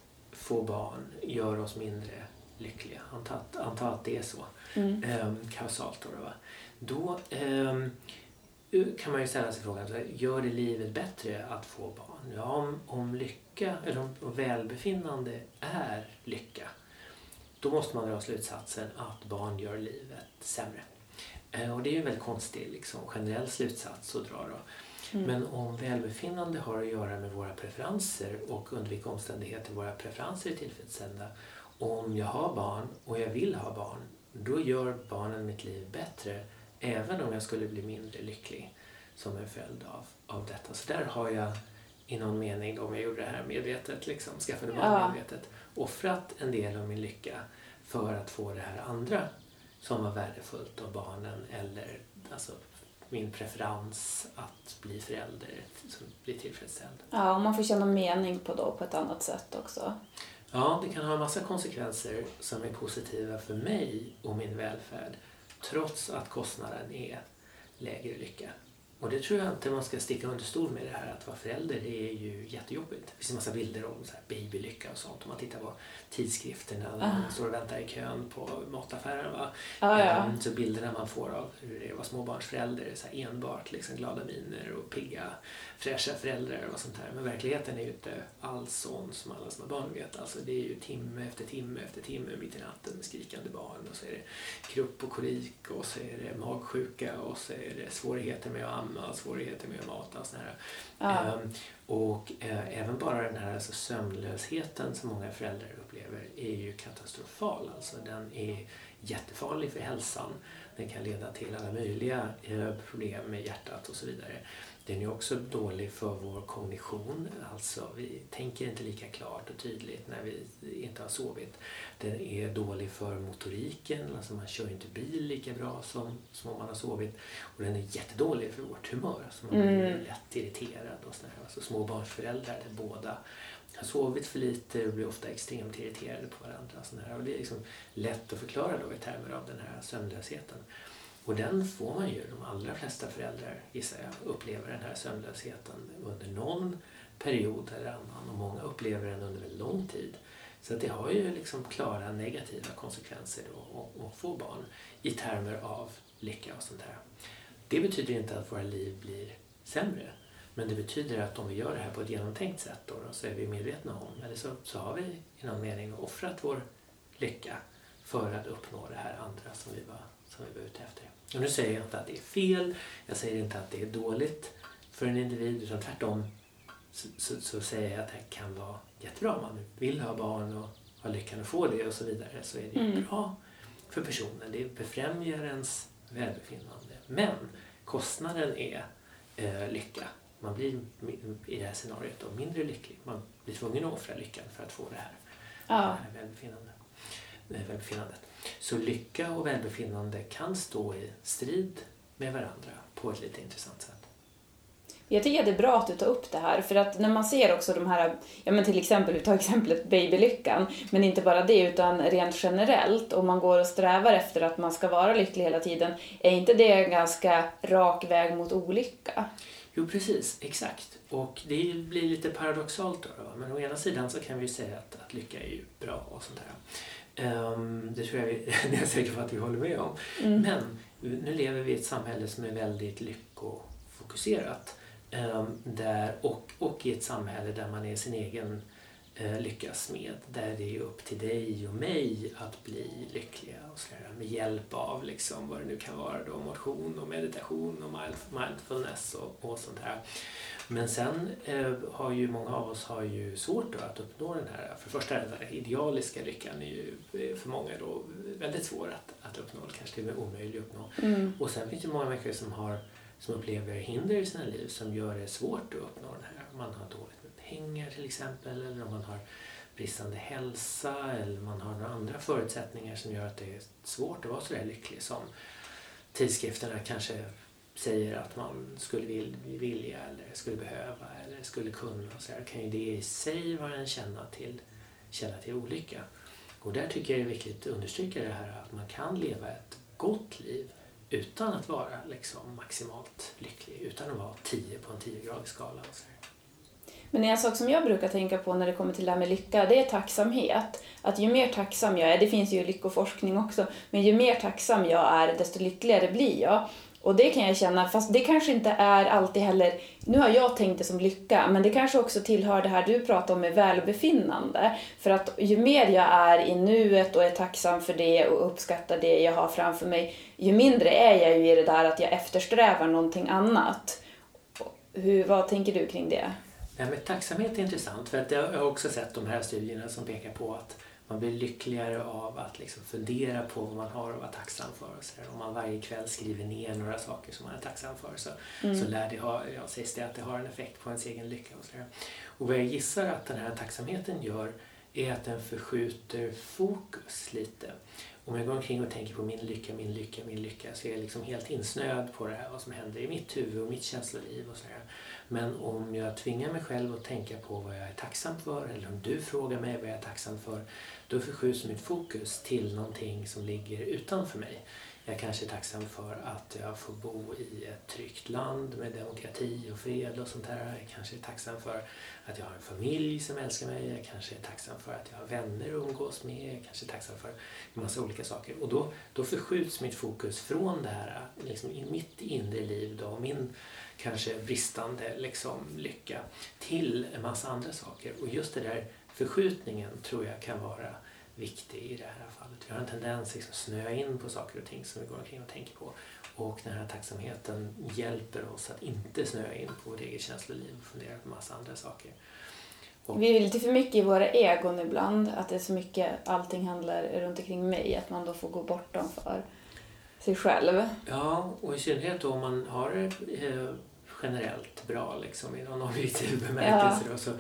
få barn gör oss mindre lyckliga. Anta att, anta att det är så. Mm. Ehm, kausalt då. Va? då ehm, kan man ju ställa sig frågan, gör det livet bättre att få barn? Ja, om, om lycka, eller om, om välbefinnande är lycka, då måste man dra slutsatsen att barn gör livet sämre. Eh, och det är ju en väldigt konstig liksom, generell slutsats att dra då. Mm. Men om välbefinnande har att göra med våra preferenser och under vilka omständigheter våra preferenser är tillfredsställda. Om jag har barn och jag vill ha barn, då gör barnen mitt liv bättre även om jag skulle bli mindre lycklig som en följd av, av detta. Så där har jag i någon mening, om jag gjorde det här medvetet, liksom, skaffade barn Ja. medvetet, offrat en del av min lycka för att få det här andra som var värdefullt av barnen eller alltså min preferens att bli förälder som blir tillfredsställd. Ja, och man får känna mening på då på ett annat sätt också. Ja, det kan ha en massa konsekvenser som är positiva för mig och min välfärd trots att kostnaden är lägre lycka. Och det tror jag inte man ska sticka under stol med det här att vara förälder. Det är ju jättejobbigt. Det finns en massa bilder om så här babylycka och sånt. Om man tittar på tidskrifterna när man står och väntar i kön på mataffären. Va? Ah, ja. Ehm, Så bilderna man får av hur det är att vara småbarnsförälder så här enbart liksom glada miner och pigga, fräscha föräldrar och sånt där. Men verkligheten är ju inte alls sån som alla små barn vet. Alltså det är ju timme efter timme efter timme mitt i natten med skrikande barn och så är det krupp och kolik och så är det magsjuka och så är det svårigheter med att amma, svårigheter med att mata och sådär. Ja. Ehm, och eh, även bara den här alltså, sömnlösheten som många föräldrar upplever är ju katastrofal. Alltså, den är jättefarlig för hälsan. Den kan leda till alla möjliga eh, problem med hjärtat och så vidare. Den är också dålig för vår kognition, alltså vi tänker inte lika klart och tydligt när vi inte har sovit. Den är dålig för motoriken, alltså man kör inte bil lika bra som, som om man har sovit. Och den är jättedålig för vårt humör, alltså man blir Mm. lätt irriterad. Och sådär. Alltså småbarnsföräldrar där båda har sovit för lite och blir ofta extremt irriterade på varandra. Och sådär. Och det är liksom lätt att förklara då i termer av den här sömnlösheten. Och den får man ju, de allra flesta föräldrar gissar jag, upplever den här sömnlösheten under någon period eller annan och många upplever den under en lång tid. Så att det har ju liksom klara negativa konsekvenser då att- att få barn i termer av lycka och sånt här. Det betyder inte att våra liv blir sämre. Men det betyder att om vi gör det här på ett genomtänkt sätt då, då, så är vi medvetna om, eller så, så har vi i någon mening offrat vår lycka för att uppnå det här andra som vi var, som vi var ute efter. Och nu säger jag inte att det är fel, jag säger inte att det är dåligt för en individ, utan tvärtom så, så, så säger jag att det kan vara jättebra om man vill ha barn och har lyckan att få det och så vidare, så är det Mm. bra för personen. Det befrämjar ens välbefinnande. Men kostnaden är eh, lycka. Man blir i det här scenariot då, mindre lycklig. Man blir tvungen att offra lyckan för att få det här, Ja. det här eh, välbefinnandet. Så lycka och välbefinnande kan stå i strid med varandra på ett lite intressant sätt. Jag tycker att det är bra att du tar upp det här, för att när man ser också de här, ja men till exempel, vi tar exemplet babylyckan, men inte bara det, utan rent generellt, om man går och strävar efter att man ska vara lycklig hela tiden, är inte det en ganska rak väg mot olycka? Jo, precis. Exakt. Och det blir lite paradoxalt då. Men å ena sidan så kan vi ju säga att, att lycka är ju bra och sånt där. Ehm, det tror jag vi, det är jag säker på att vi håller med om. Mm. Men nu lever vi i ett samhälle som är väldigt lyckofokuserat. ehm, där, och, och i ett samhälle där man är sin egen lyckas med. Där det är upp till dig och mig att bli lyckliga och så där, med hjälp av liksom, vad det nu kan vara då, motion och meditation och mind- mindfulness och, och sånt här. Men sen eh, har ju många av oss har ju svårt att uppnå den här, för det första den här idealiska lyckan är ju eh, för många då väldigt svår att, att uppnå, kanske till och med omöjlig att uppnå. Mm. Och sen finns det många människor som, har, som upplever hinder i sina liv som gör det svårt att uppnå den här. Man har dåligt pengar till exempel eller om man har bristande hälsa eller man har några andra förutsättningar som gör att det är svårt att vara så där lycklig som tidskrifterna kanske säger att man skulle vilja eller skulle behöva eller skulle kunna. Så här kan ju det i sig vara en källa till, källa till olycka. Och där tycker jag det är viktigt att understryka det här att man kan leva ett gott liv utan att vara liksom maximalt lycklig, utan att vara 10 på en 10-gradig skala. Och så här. Men en sak som jag brukar tänka på när det kommer till det här med lycka, det är tacksamhet. Att ju mer tacksam jag är, det finns ju lyckoforskning också, men ju mer tacksam jag är, desto lyckligare blir jag. Och det kan jag känna, fast det kanske inte är alltid heller, nu har jag tänkt det som lycka, men det kanske också tillhör det här du pratar om med välbefinnande. För att ju mer jag är i nuet och är tacksam för det och uppskattar det jag har framför mig, ju mindre är jag ju i det där att jag eftersträvar någonting annat. Hur, vad tänker du kring det? Här med tacksamhet är intressant för att jag har också sett de här studierna som pekar på att man blir lyckligare av att liksom fundera på vad man har att vara tacksam för. Så. Om man varje kväll skriver ner några saker som man är tacksam för så, så lär det ha, ja, sägs det att det har en effekt på ens egen lycka. Och, så där. och vad jag gissar att den här tacksamheten gör är att den förskjuter fokus lite. Om jag går omkring och tänker på min lycka, min lycka, min lycka så är jag liksom helt insnöad på det här, vad som händer i mitt huvud och mitt känsloliv och sådär. Men om jag tvingar mig själv att tänka på vad jag är tacksam för eller om du frågar mig vad jag är tacksam för då förskjuts mitt fokus till någonting som ligger utanför mig. Jag kanske är tacksam för att jag får bo i ett tryggt land med demokrati och fred och sånt där. Jag kanske är tacksam för att jag har en familj som älskar mig. Jag kanske är tacksam för att jag har vänner att umgås med. Jag kanske är tacksam för en massa olika saker. Och då, då förskjuts mitt fokus från det här, liksom i mitt inre liv då, min kanske bristande liksom, lycka till en massa andra saker. Och just det där förskjutningen tror jag kan vara viktig i det här fallet. Vi har en tendens att liksom snöa in på saker och ting som vi går omkring och tänker på. Och den här tacksamheten hjälper oss att inte snöa in på vårt eget känsloliv och fundera på massa andra saker. Och vi är lite för mycket i våra egon ibland. Att det är så mycket, allting handlar runt omkring mig. Att man då får gå bortom för sig själv. Ja, och i synnerhet då om man har eh, generellt bra liksom, i någon objektiv bemärkelse. Ja. Då, så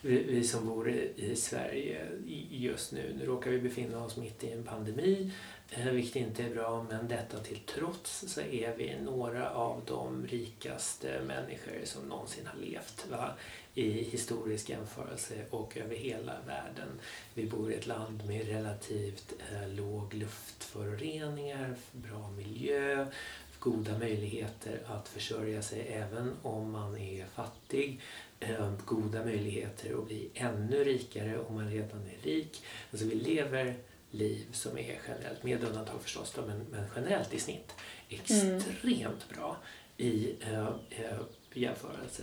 vi, vi, som bor i, i, Sverige just nu, nu råkar vi befinna oss mitt i en pandemi eh, vilket inte är bra men detta till trots så är vi några av de rikaste människor som någonsin har levt va? i historisk jämförelse och över hela världen. Vi bor i ett land med relativt eh, låg luftföroreningar, bra miljö, goda möjligheter att försörja sig även om man är fattig. Eh, goda möjligheter att bli ännu rikare om man redan är rik. Alltså vi lever liv som är generellt, med undantag förstås då, men, men generellt i snitt extremt mm. bra i äh, äh, jämförelse.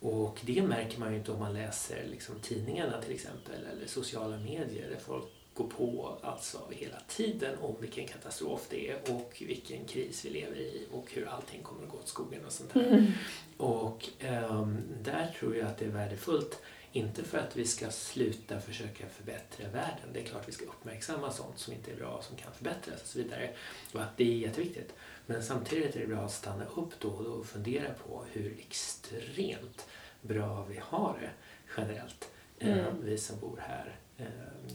Och det märker man ju inte om man läser liksom, tidningarna till exempel eller sociala medier där folk gå på alltså hela tiden om vilken katastrof det är och vilken kris vi lever i och hur allting kommer att gå åt skogen och sånt där. Mm. Och um, där tror jag att det är värdefullt inte för att vi ska sluta försöka förbättra världen. Det är klart vi ska uppmärksamma sånt som inte är bra och som kan förbättras och så vidare. Och att det är jätteviktigt. Men samtidigt är det bra att stanna upp då och då och fundera på hur extremt bra vi har det generellt. Mm. Eh, vi som bor här eh,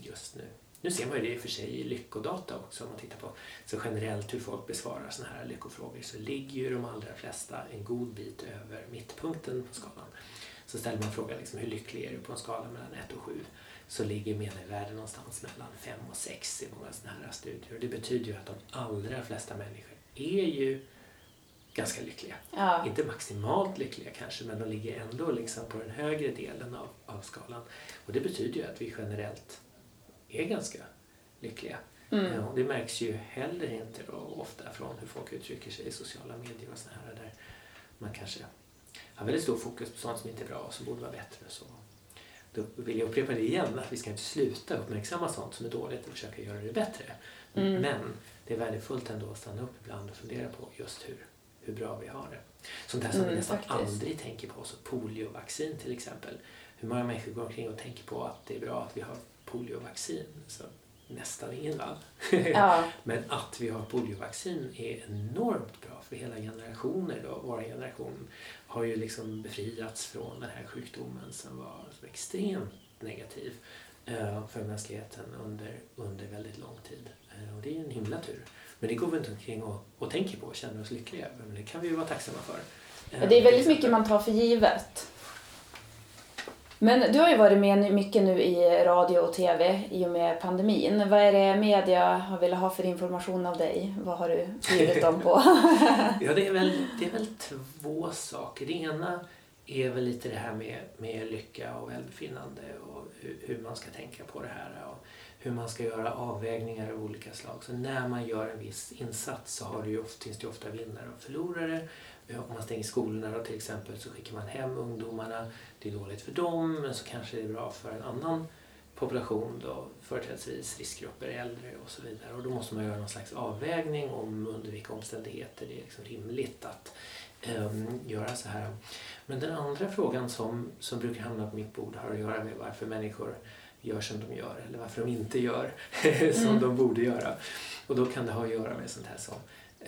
just nu. Nu ser man ju det i och för sig i lyckodata också om man tittar på så generellt hur folk besvarar sådana här lyckofrågor så ligger ju de allra flesta en god bit över mittpunkten på skalan. Så ställer man frågan liksom, hur lycklig är du på en skala mellan 1 och 7 så ligger medelvärdet någonstans mellan 5 och 6 i många sådana här studier. Det betyder ju att de allra flesta människor är ju ganska lyckliga. Ja. Inte maximalt lyckliga kanske, men de ligger ändå liksom på den högre delen av, av skalan. Och det betyder ju att vi generellt är ganska lyckliga. Mm. Ja, det märks ju heller inte då, ofta från hur folk uttrycker sig i sociala medier och sådär där man kanske har väldigt stor fokus på sånt som inte är bra och som borde vara bättre. Så då vill jag upprepa det igen att vi ska inte sluta uppmärksamma sånt som är dåligt och försöka göra det bättre. Mm. Men det är värdefullt ändå att stanna upp ibland och fundera på just hur, hur bra vi har det. Sånt här som mm, vi nästan faktiskt. aldrig tänker på, så poliovaccin till exempel. Hur många människor går omkring och tänker på att det är bra att vi har poliovaccin. Så nästan ingen va? Ja. Men att vi har poliovaccin är enormt bra för hela generationer. Då. Vår generation har ju liksom befriats från den här sjukdomen som var extremt negativ eh, för mänskligheten under, under väldigt lång tid. Eh, och det är en himla tur. Men det går vi inte omkring och, och tänker på och känner oss lyckliga över. Men det kan vi ju vara tacksamma för. Det är väldigt mycket man tar för givet. Men du har ju varit med mycket nu i radio och tv i och med pandemin. Vad är det media har velat ha för information av dig? Vad har du bjudit dem på? ja, det är, väl, det är väl två saker. Det ena är väl lite det här med, med lycka och välbefinnande och hur, hur man ska tänka på det här och hur man ska göra avvägningar av olika slag. Så när man gör en viss insats så har det ju ofta, finns det ofta vinnare och förlorare eh, om man stänger skolorna då till exempel så skickar man hem ungdomarna. Det är dåligt för dem men så kanske det är bra för en annan population då, företrädesvis riskgrupper, äldre och så vidare. Och då måste man göra någon slags avvägning om under vilka omständigheter det är liksom rimligt att um, göra så här. Men den andra frågan som, som brukar hamna på mitt bord har att göra med varför människor gör som de gör eller varför de inte gör som mm. de borde göra. Och då kan det ha att göra med sånt här som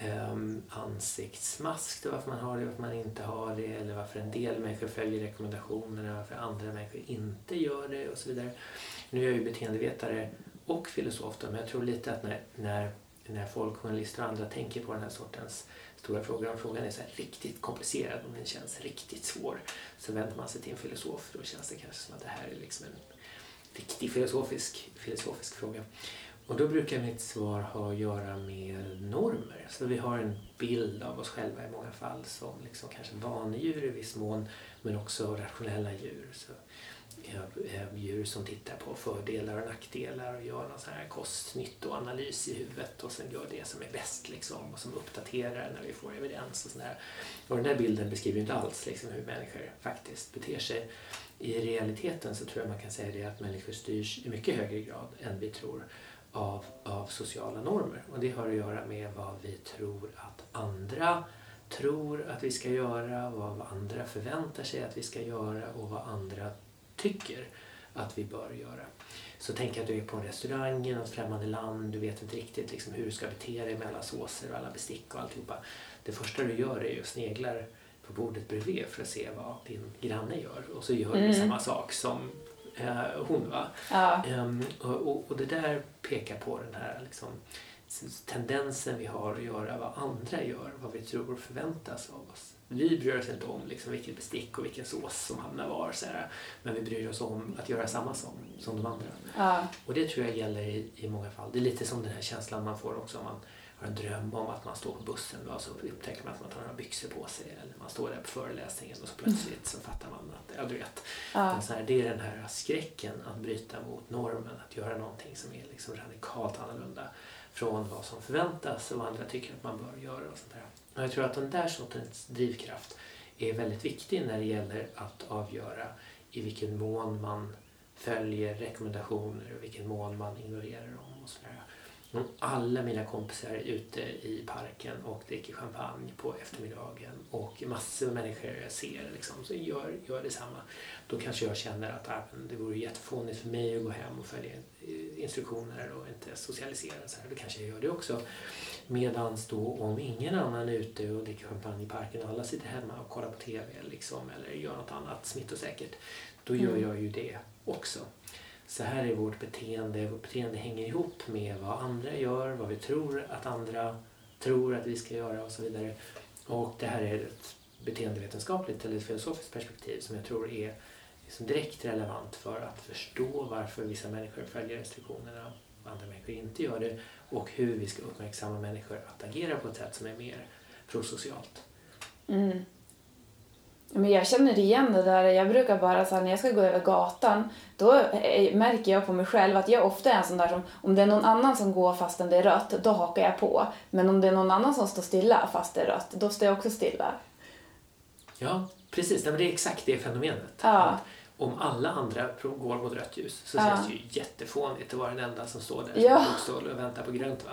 um, ansiktsmask, då, varför man har det varför man inte har det eller varför en del människor följer rekommendationerna, varför andra människor inte gör det och så vidare. Nu är jag ju beteendevetare och filosof då, men jag tror lite att när, när, när folk, journalister och andra tänker på den här sortens stora frågor, om frågan är så riktigt komplicerad, om den känns riktigt svår, så vänder man sig till en filosof. Då känns det kanske som att det här är liksom en riktig filosofisk, filosofisk fråga. Och då brukar mitt svar ha att göra med normer. Så vi har en bild av oss själva i många fall som liksom kanske vanedjur i viss mån, men också rationella djur. Så, eh, djur som tittar på fördelar och nackdelar och gör någon sån här kostnyttoanalys i huvudet och sen gör det som är bäst liksom, och som uppdaterar när vi får evidens och sådär. Och den där bilden beskriver inte alls liksom, hur människor faktiskt beter sig. I realiteten så tror jag man kan säga det att människor styrs i mycket högre grad än vi tror av, av sociala normer. Och det har att göra med vad vi tror att andra tror att vi ska göra, vad andra förväntar sig att vi ska göra och vad andra tycker att vi bör göra. Så tänk att du är på en restaurang i något främmande land, du vet inte riktigt liksom hur du ska bete dig med alla såser och alla bestick och alltihopa. Det första du gör är ju att sneglar på bordet bredvid för att se vad din granne gör och så gör mm. du samma sak som eh, hon. Va? Ja. Um, och, och, och, det där pekar på den här liksom, tendensen vi har att göra vad andra gör, vad vi tror förväntas av oss. Vi bryr oss inte om liksom, vilket bestick och vilken sås som hamnar var. Så här, men vi bryr oss om att göra samma som, som de andra. Ja. Och det tror jag gäller i, i många fall. Det är lite som den här känslan man får också om man har en dröm om att man står på bussen och så upptäcker man att man tar några byxor på sig eller man står där på föreläsningen och så plötsligt så fattar man att, ja du vet. Ja. Så här, det är den här skräcken att bryta mot normen, att göra någonting som är liksom radikalt annorlunda från vad som förväntas och vad andra tycker att man bör göra. Och sånt där. Och jag tror att den där sortens drivkraft är väldigt viktig när det gäller att avgöra i vilken mån man följer rekommendationer och i vilken mån man ignorerar dem. Och sådär. Alla mina kompisar är ute i parken och dricker champagne på eftermiddagen och massor av människor jag ser liksom, så gör, gör detsamma. Då kanske jag känner att ah, det vore jättefånigt för mig att gå hem och följa instruktioner och inte socialisera. Så här. Då kanske jag gör det också. Medans då om ingen annan är ute och dricker champagne i parken och alla sitter hemma och kollar på TV liksom, eller gör något annat smittosäkert, då gör mm. jag ju det också så här är vårt beteende. Vårt beteende hänger ihop med vad andra gör, vad vi tror att andra tror att vi ska göra och så vidare. Och det här är ett beteendevetenskapligt eller ett filosofiskt perspektiv som jag tror är liksom direkt relevant för att förstå varför vissa människor följer restriktionerna och andra människor inte gör det och hur vi ska uppmärksamma människor att agera på ett sätt som är mer prosocialt. Mm. Men jag känner igen det där. Jag brukar bara så här, när jag ska gå över gatan, då märker jag på mig själv att jag ofta är en sån där som, om det är någon annan som går fastän det är rött, då hakar jag på. Men om det är någon annan som står stilla fast det är rött, då står jag också stilla. Ja, precis. det är exakt det fenomenet. Ja. Om alla andra går mot rött ljus så ja. känns det ju jättefånigt att vara den enda som står där ja. och väntar på grönt. Va?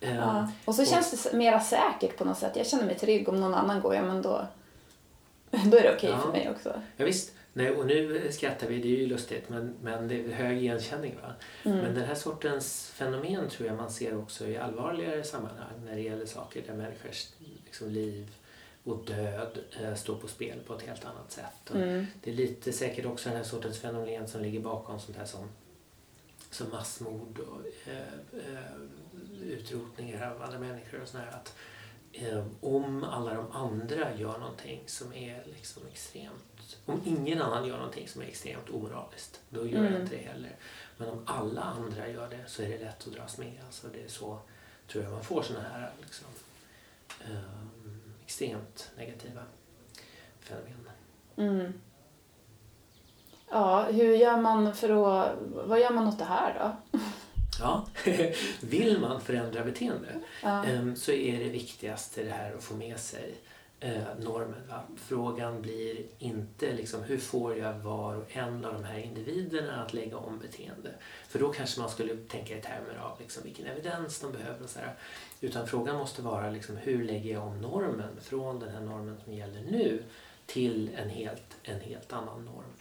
Ja. Um, och så och, känns det mera säkert på något sätt. Jag känner mig trygg om någon annan går, ja men då Då är det okej okay ja. för mig också. Ja, visst. Nej, och nu skrattar vi, det är ju lustigt, men, men det är hög igenkänning. Va? Mm. Men den här sortens fenomen tror jag man ser också i allvarligare sammanhang när det gäller saker där människors liksom, liv och död eh, står på spel på ett helt annat sätt. Mm. Det är lite säkert också den här sortens fenomen som ligger bakom sånt här som, som massmord och eh, eh, utrotningar av andra människor och sådär. Att, eh, om alla de andra gör någonting som är liksom extremt... Om ingen annan gör någonting som är extremt omoraliskt, då gör mm. jag inte det heller. Men om alla andra gör det så är det lätt att dras med. Alltså det är så, tror jag, man får sådana här liksom, eh, extremt negativa fenomen. Mm. Ja, hur gör man för att... Vad gör man åt det här då? Ja, vill man förändra beteende ja. Ehm, så är det viktigaste det här att få med sig eh, normen. Va? Frågan blir inte liksom, hur får jag var och en av de här individerna att lägga om beteende? För då kanske man skulle tänka i termer av liksom, vilken evidens de behöver. Och så här. Utan frågan måste vara liksom, hur lägger jag om normen från den här normen som gäller nu till en helt, en helt annan norm.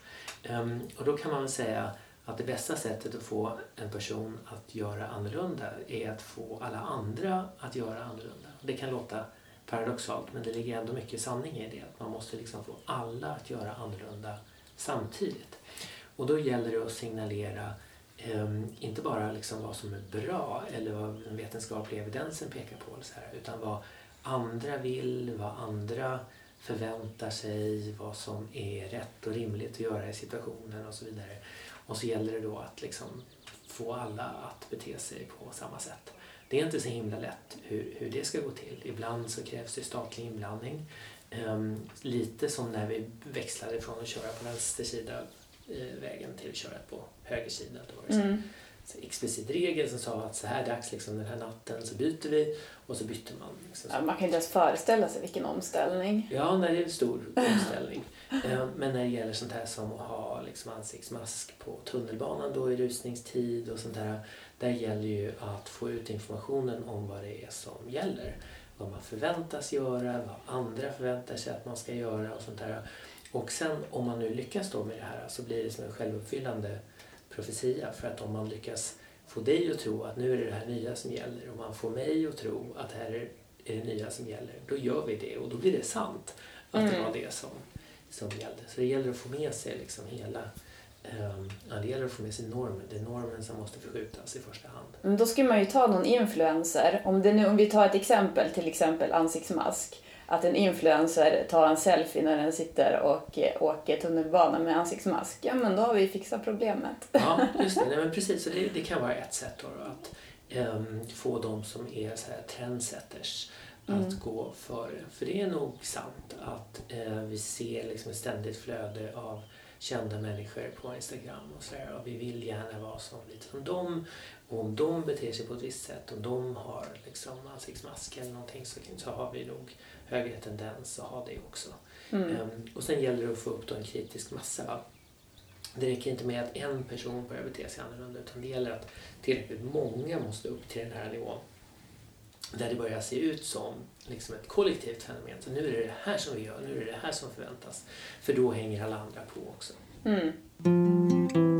Um, och då kan man väl säga att det bästa sättet att få en person att göra annorlunda är att få alla andra att göra annorlunda. Det kan låta paradoxalt men det ligger ändå mycket sanning i det. Att man måste liksom få alla att göra annorlunda samtidigt. Och då gäller det att signalera eh, inte bara liksom vad som är bra eller vad den vetenskapliga evidensen pekar på så här, utan vad andra vill, vad andra förväntar sig, vad som är rätt och rimligt att göra i situationen och så vidare. Och så gäller det då att liksom få alla att bete sig på samma sätt. Det är inte så himla lätt hur, hur det ska gå till. Ibland så krävs det statlig inblandning. Um, lite som när vi växlade från att köra på vänster sida uh, vägen till att köra på höger sida. Då var det mm explicit regel som sa att så här dags liksom, den här natten så byter vi och så bytte man. Liksom. Ja, man kan inte ens föreställa sig vilken omställning. Ja, nej, det är en stor omställning. um, men när det gäller sånt här som att ha liksom, ansiktsmask på tunnelbanan då i rusningstid och sånt där där gäller ju att få ut informationen om vad det är som gäller. Vad man förväntas göra, vad andra förväntar sig att man ska göra och sånt där. Och sen om man nu lyckas då med det här så blir det som en självuppfyllande profetia. För att om man lyckas få dig att tro att nu är det det här nya som gäller och man får mig att tro att det här är det nya som gäller, då gör vi det och då blir det sant att mm. det var det som, som gällde. Så det gäller att få med sig liksom hela Ehm, ja, det gäller att få med sig normen. Det är normen som måste förskjutas i första hand. Men då ska man ju ta någon influencer. Om, det nu, om vi tar ett exempel, till exempel ansiktsmask. Att en influencer tar en selfie när den sitter och eh, åker tunnelbana med ansiktsmask. Ja, men då har vi fixat problemet. Ja, just det. Nej, men precis. Så det, det kan vara ett sätt då, att um, få de som är så här trendsetters att mm. gå före. För det är nog sant att uh, vi ser liksom ett ständigt flöde av kända människor på Instagram och sådär. Och vi vill gärna vara som, lite som dem. Och om de beter sig på ett visst sätt, om de har liksom ansiktsmask eller någonting så, så har vi nog högre tendens att ha det också. Mm. Um, och sen gäller det att få upp då en kritisk massa. Det räcker inte med att en person börjar bete sig annorlunda utan det gäller att tillräckligt många måste upp till den här nivån där det börjar se ut som liksom ett kollektivt fenomen. Så nu är det det här som vi gör, nu är det det här som förväntas. För då hänger alla andra på också. Mm.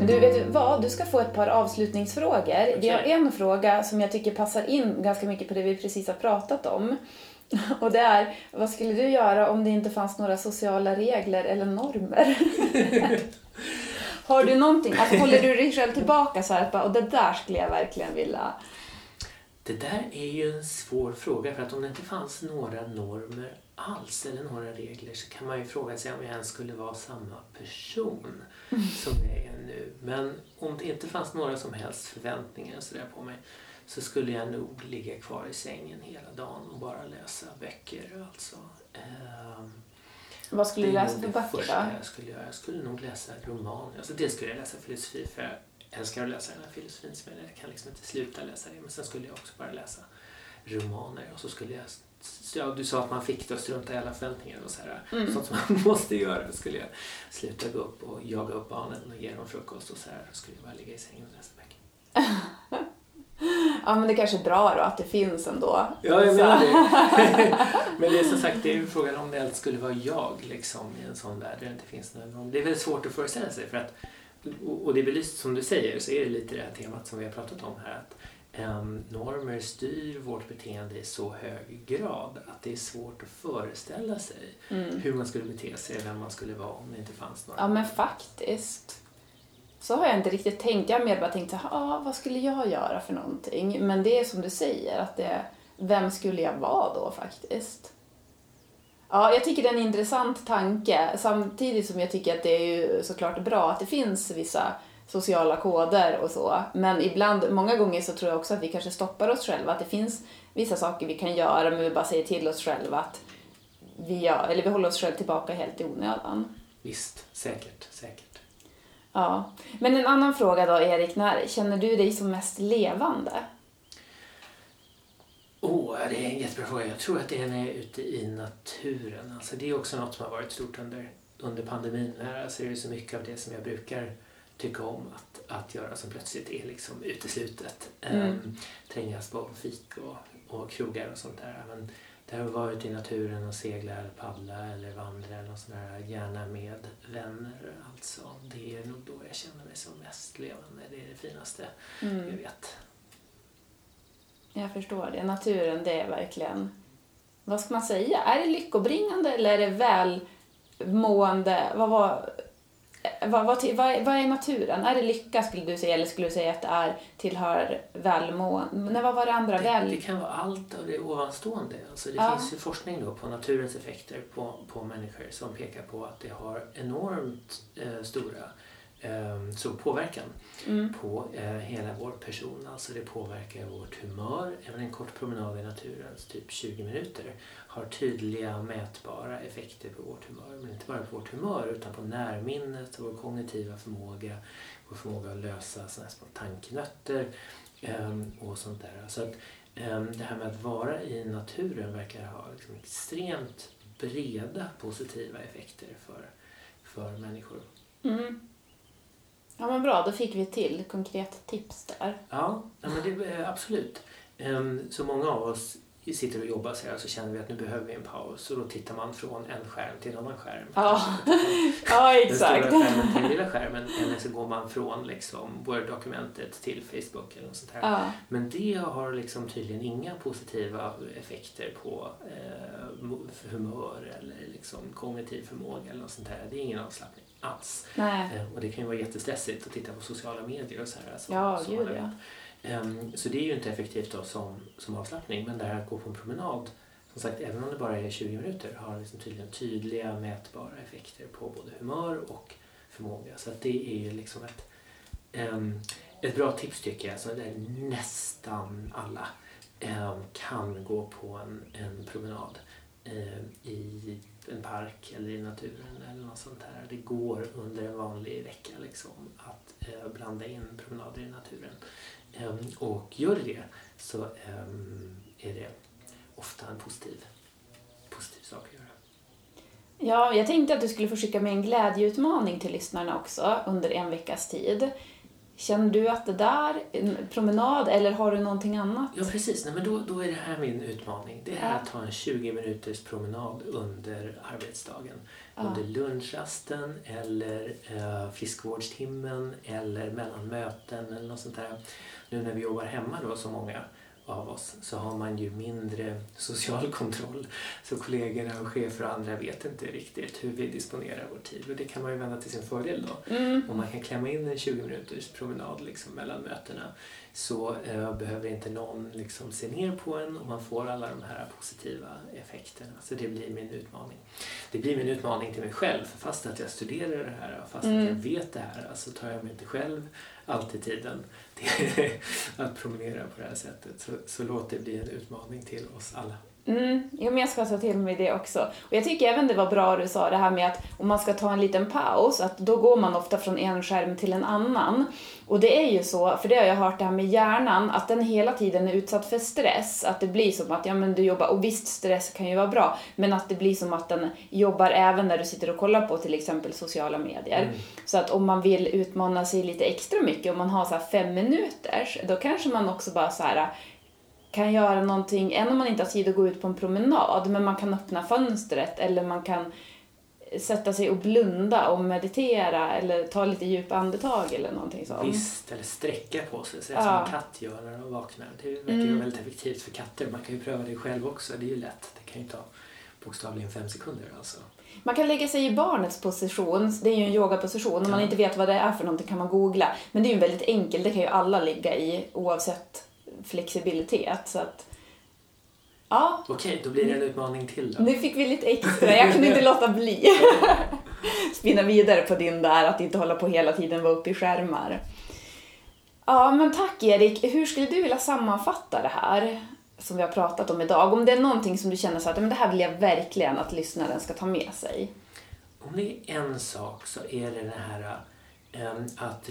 Men du, vet du vad? Du ska få ett par avslutningsfrågor. Okay. Vi har en fråga som jag tycker passar in ganska mycket på det vi precis har pratat om. Och det är, vad skulle du göra om det inte fanns några sociala regler eller normer? har du någonting, alltså håller du dig själv tillbaka så här, och det där skulle jag verkligen vilja det där är ju en svår fråga för att om det inte fanns några normer alls eller några regler så kan man ju fråga sig om jag ens skulle vara samma person mm. som jag är nu. Men om det inte fanns några som helst förväntningar så där på mig så skulle jag nog ligga kvar i sängen hela dagen och bara läsa böcker. Alltså. Um, Vad skulle du läsa för böcker då? Jag skulle, jag skulle nog läsa romaner. Alltså dels skulle jag läsa filosofi för jag älskar att läsa den här filosofin som jag kan liksom inte sluta läsa det. Men sen skulle jag också bara läsa romaner och så skulle jag Ja, du sa att man fick då strunta i alla förväntningar och så här, mm. sånt som man måste göra. Skulle jag sluta gå upp och jaga upp barnen och ge dem frukost och så här. Då skulle jag bara ligga i sängen och läsa böcker. ja, men det kanske är bra då att det finns ändå. Ja, jag menar det. men det är som sagt, det är frågan om det skulle vara jag liksom i en sån värld där det inte finns någon. Det är väldigt svårt att föreställa sig för att och det är belyst som du säger så är det lite det här temat som vi har pratat om här att normer styr vårt beteende i så hög grad att det är svårt att föreställa sig mm. hur man skulle bete sig eller vem man skulle vara om det inte fanns några Ja men faktiskt. Så har jag inte riktigt tänkt. Jag har mer bara tänkt så ah, vad skulle jag göra för någonting? Men det är som du säger, att det, vem skulle jag vara då faktiskt? Ja, jag tycker det är en intressant tanke samtidigt som jag tycker att det är ju såklart bra att det finns vissa sociala koder och så. Men ibland, många gånger så tror jag också att vi kanske stoppar oss själva. Att det finns vissa saker vi kan göra men vi bara säger till oss själva att vi, gör, eller vi håller oss själva tillbaka helt i onödan. Visst, säkert, säkert. Ja. Men en annan fråga då, Erik. När känner du dig som mest levande? Oh, det är en jättebra fråga. Jag tror att det är när jag är ute i naturen. Alltså, det är också något som har varit stort under, under pandemin. Här alltså, är det så mycket av det som jag brukar tycka om att, att göra som plötsligt är liksom uteslutet. Mm. Um, trängas på fik och, och krogar och sånt där. Men det har varit i naturen och segla eller paddla eller vandra eller sånt där, gärna med vänner. Alltså, det är nog då jag känner mig som mest levande. Det är det finaste mm. jag vet. Jag förstår det. Naturen, det är verkligen... Vad ska man säga? Är det lyckobringande eller är det välmående? Vad, var, vad, vad, vad, vad är naturen? Är det lycka skulle du säga eller skulle du säga att det är tillhör välmående? Nej, vad var det andra? Det, Väl... det kan vara allt av det ovanstående. Alltså det Ja. finns ju forskning då på naturens effekter på, på människor som pekar på att det har enormt eh, stora eh, stor påverkan Mm. på eh, hela vår person. Alltså det påverkar vårt humör. Även en kort promenad i naturen, typ 20 minuter, har tydliga mätbara effekter på vårt humör. Men inte bara på vårt humör utan på närminnet, vår kognitiva förmåga, vår förmåga att lösa såna här små tanknötter ehm, och sånt där. Så att, ehm, det här med att vara i naturen verkar ha liksom extremt breda positiva effekter för, för människor. Mm. Ja, men bra. Då fick vi till konkret tips där. Ja, ja men det, eh, absolut. Ehm, Så många av oss sitter och jobbar så här så känner vi att nu behöver vi en paus och då tittar man från en skärm till en annan skärm. Ja. Ja, Den stora exakt. skärmen till den lilla skärmen eller så går man från liksom Word-dokumentet till Facebook eller något sånt här. Ja. Men det har liksom tydligen inga positiva effekter på eh, humör eller liksom kognitiv förmåga eller något sånt här. Det är ingen avslappning alls. Nej. Eh, och det kan ju vara jättestressigt att titta på sociala medier och så här. Som, Ja, som gud ja. Ehm, så det är ju inte effektivt då som, som avslappning. Men det här att gå på en promenad, som sagt, även om det bara är 20 minuter, har liksom tydligen tydliga mätbara effekter på både humör och förmåga. Så att det är ju liksom ett, ehm, ett bra tips tycker jag. Så där nästan alla ehm, kan gå på en, en promenad i en park eller i naturen eller något sånt här. Det går under en vanlig vecka liksom att eh, blanda in promenader i naturen. Och gör det det så är det ofta en positiv, positiv sak att göra. Ja, jag tänkte att du skulle få skicka med en glädjeutmaning till lyssnarna också under en veckas tid. Känner du att det där, en promenad eller har du någonting annat? Ja precis, Nej, men då, då är det här min utmaning. Det är Ja. att ta en 20 minuters promenad under arbetsdagen. Ja. Under lunchrasten eller eh, friskvårdstimmen eller mellan möten eller något sånt där. Nu när vi jobbar hemma då så många av oss så har man ju mindre social kontroll. Så kollegorna och chefer och andra vet inte riktigt hur vi disponerar vår tid och det kan man ju vända till sin fördel då. Mm. Om man kan klämma in en 20 minuters promenad liksom mellan mötena så eh, behöver inte någon liksom se ner på en och man får alla de här positiva effekterna. Så det blir min utmaning. Det blir min utmaning till mig själv. För fast att jag studerar det här och fast att jag Mm. vet det här så tar jag mig inte själv alltid tiden att promenera på det här sättet. Så, så låt det bli en utmaning till oss alla. Mm, ja, men jag ska ta till mig det också. Och jag tycker även det var bra du sa det här med att om man ska ta en liten paus, att då går man ofta från en skärm till en annan. Och det är ju så, för det har jag hört det här med hjärnan, att den hela tiden är utsatt för stress. Att det blir som att, ja men du jobbar, och visst stress kan ju vara bra, men att det blir som att den jobbar även när du sitter och kollar på till exempel sociala medier. Mm. Så att om man vill utmana sig lite extra mycket, om man har så fem minuters, då kanske man också bara så här kan göra någonting, än om man inte har tid att gå ut på en promenad, men man kan öppna fönstret eller man kan sätta sig och blunda och meditera eller ta lite djupa andetag eller någonting sånt. Visst, eller sträcka på sig, så Ja. som en katt gör när de vaknar. Det verkar ju Mm. väldigt effektivt för katter. Man kan ju pröva det själv också. Det är ju lätt. Det kan ju ta bokstavligen fem sekunder alltså. Man kan lägga sig i barnets position, det är ju en yogaposition. Om man inte vet vad det är för någonting kan man googla. Men det är ju väldigt enkelt, det kan ju alla ligga i oavsett flexibilitet. Så att, ja, Okej, då blir det en utmaning till då. nu fick vi lite extra. Jag kunde inte låta bli. Spinna vidare på din där, att inte hålla på hela tiden vara uppe i skärmar. Ja, men tack Erik. Hur skulle du vilja sammanfatta det här som vi har pratat om idag? Om det är någonting som du känner så att men det här vill jag verkligen att lyssnaren ska ta med sig. Om det är en sak så är det det här em, att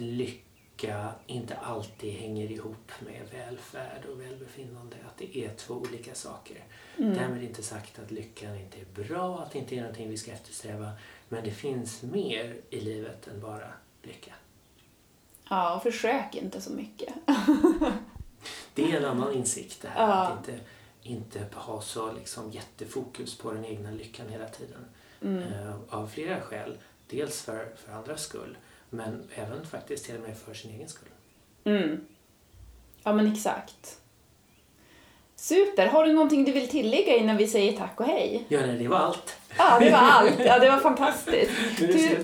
lycka inte alltid hänger ihop med välfärd och välbefinnande. Att det är två olika saker. Därmed inte sagt att lyckan inte är bra, att det inte är någonting vi ska eftersträva. Men det finns mer i livet än bara lycka. Ja, och försök inte så mycket. Det är en annan insikt det här. Ja. Att inte, inte ha så liksom jättefokus på den egna lyckan hela tiden. Mm. Eh, av flera skäl. Dels för, för andras skull, men även faktiskt till och med för sin egen skull. Mm. Ja, men exakt. Super! Har du någonting du vill tillägga innan vi säger tack och hej? Ja, nej, det var allt. Ja, det var allt. Ja, det var fantastiskt. Tu-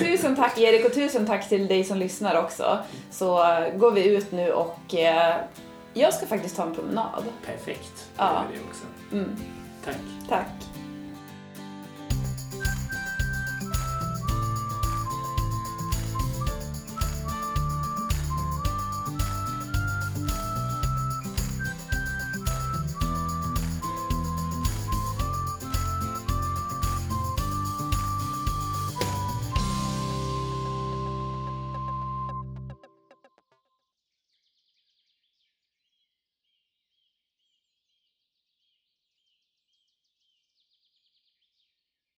tusen tack Erik och tusen tack till dig som lyssnar också. Så eh, går vi ut nu och eh, jag ska faktiskt ta en promenad. Perfekt. Ja. Det gör vi också. Mm, Tack. tack.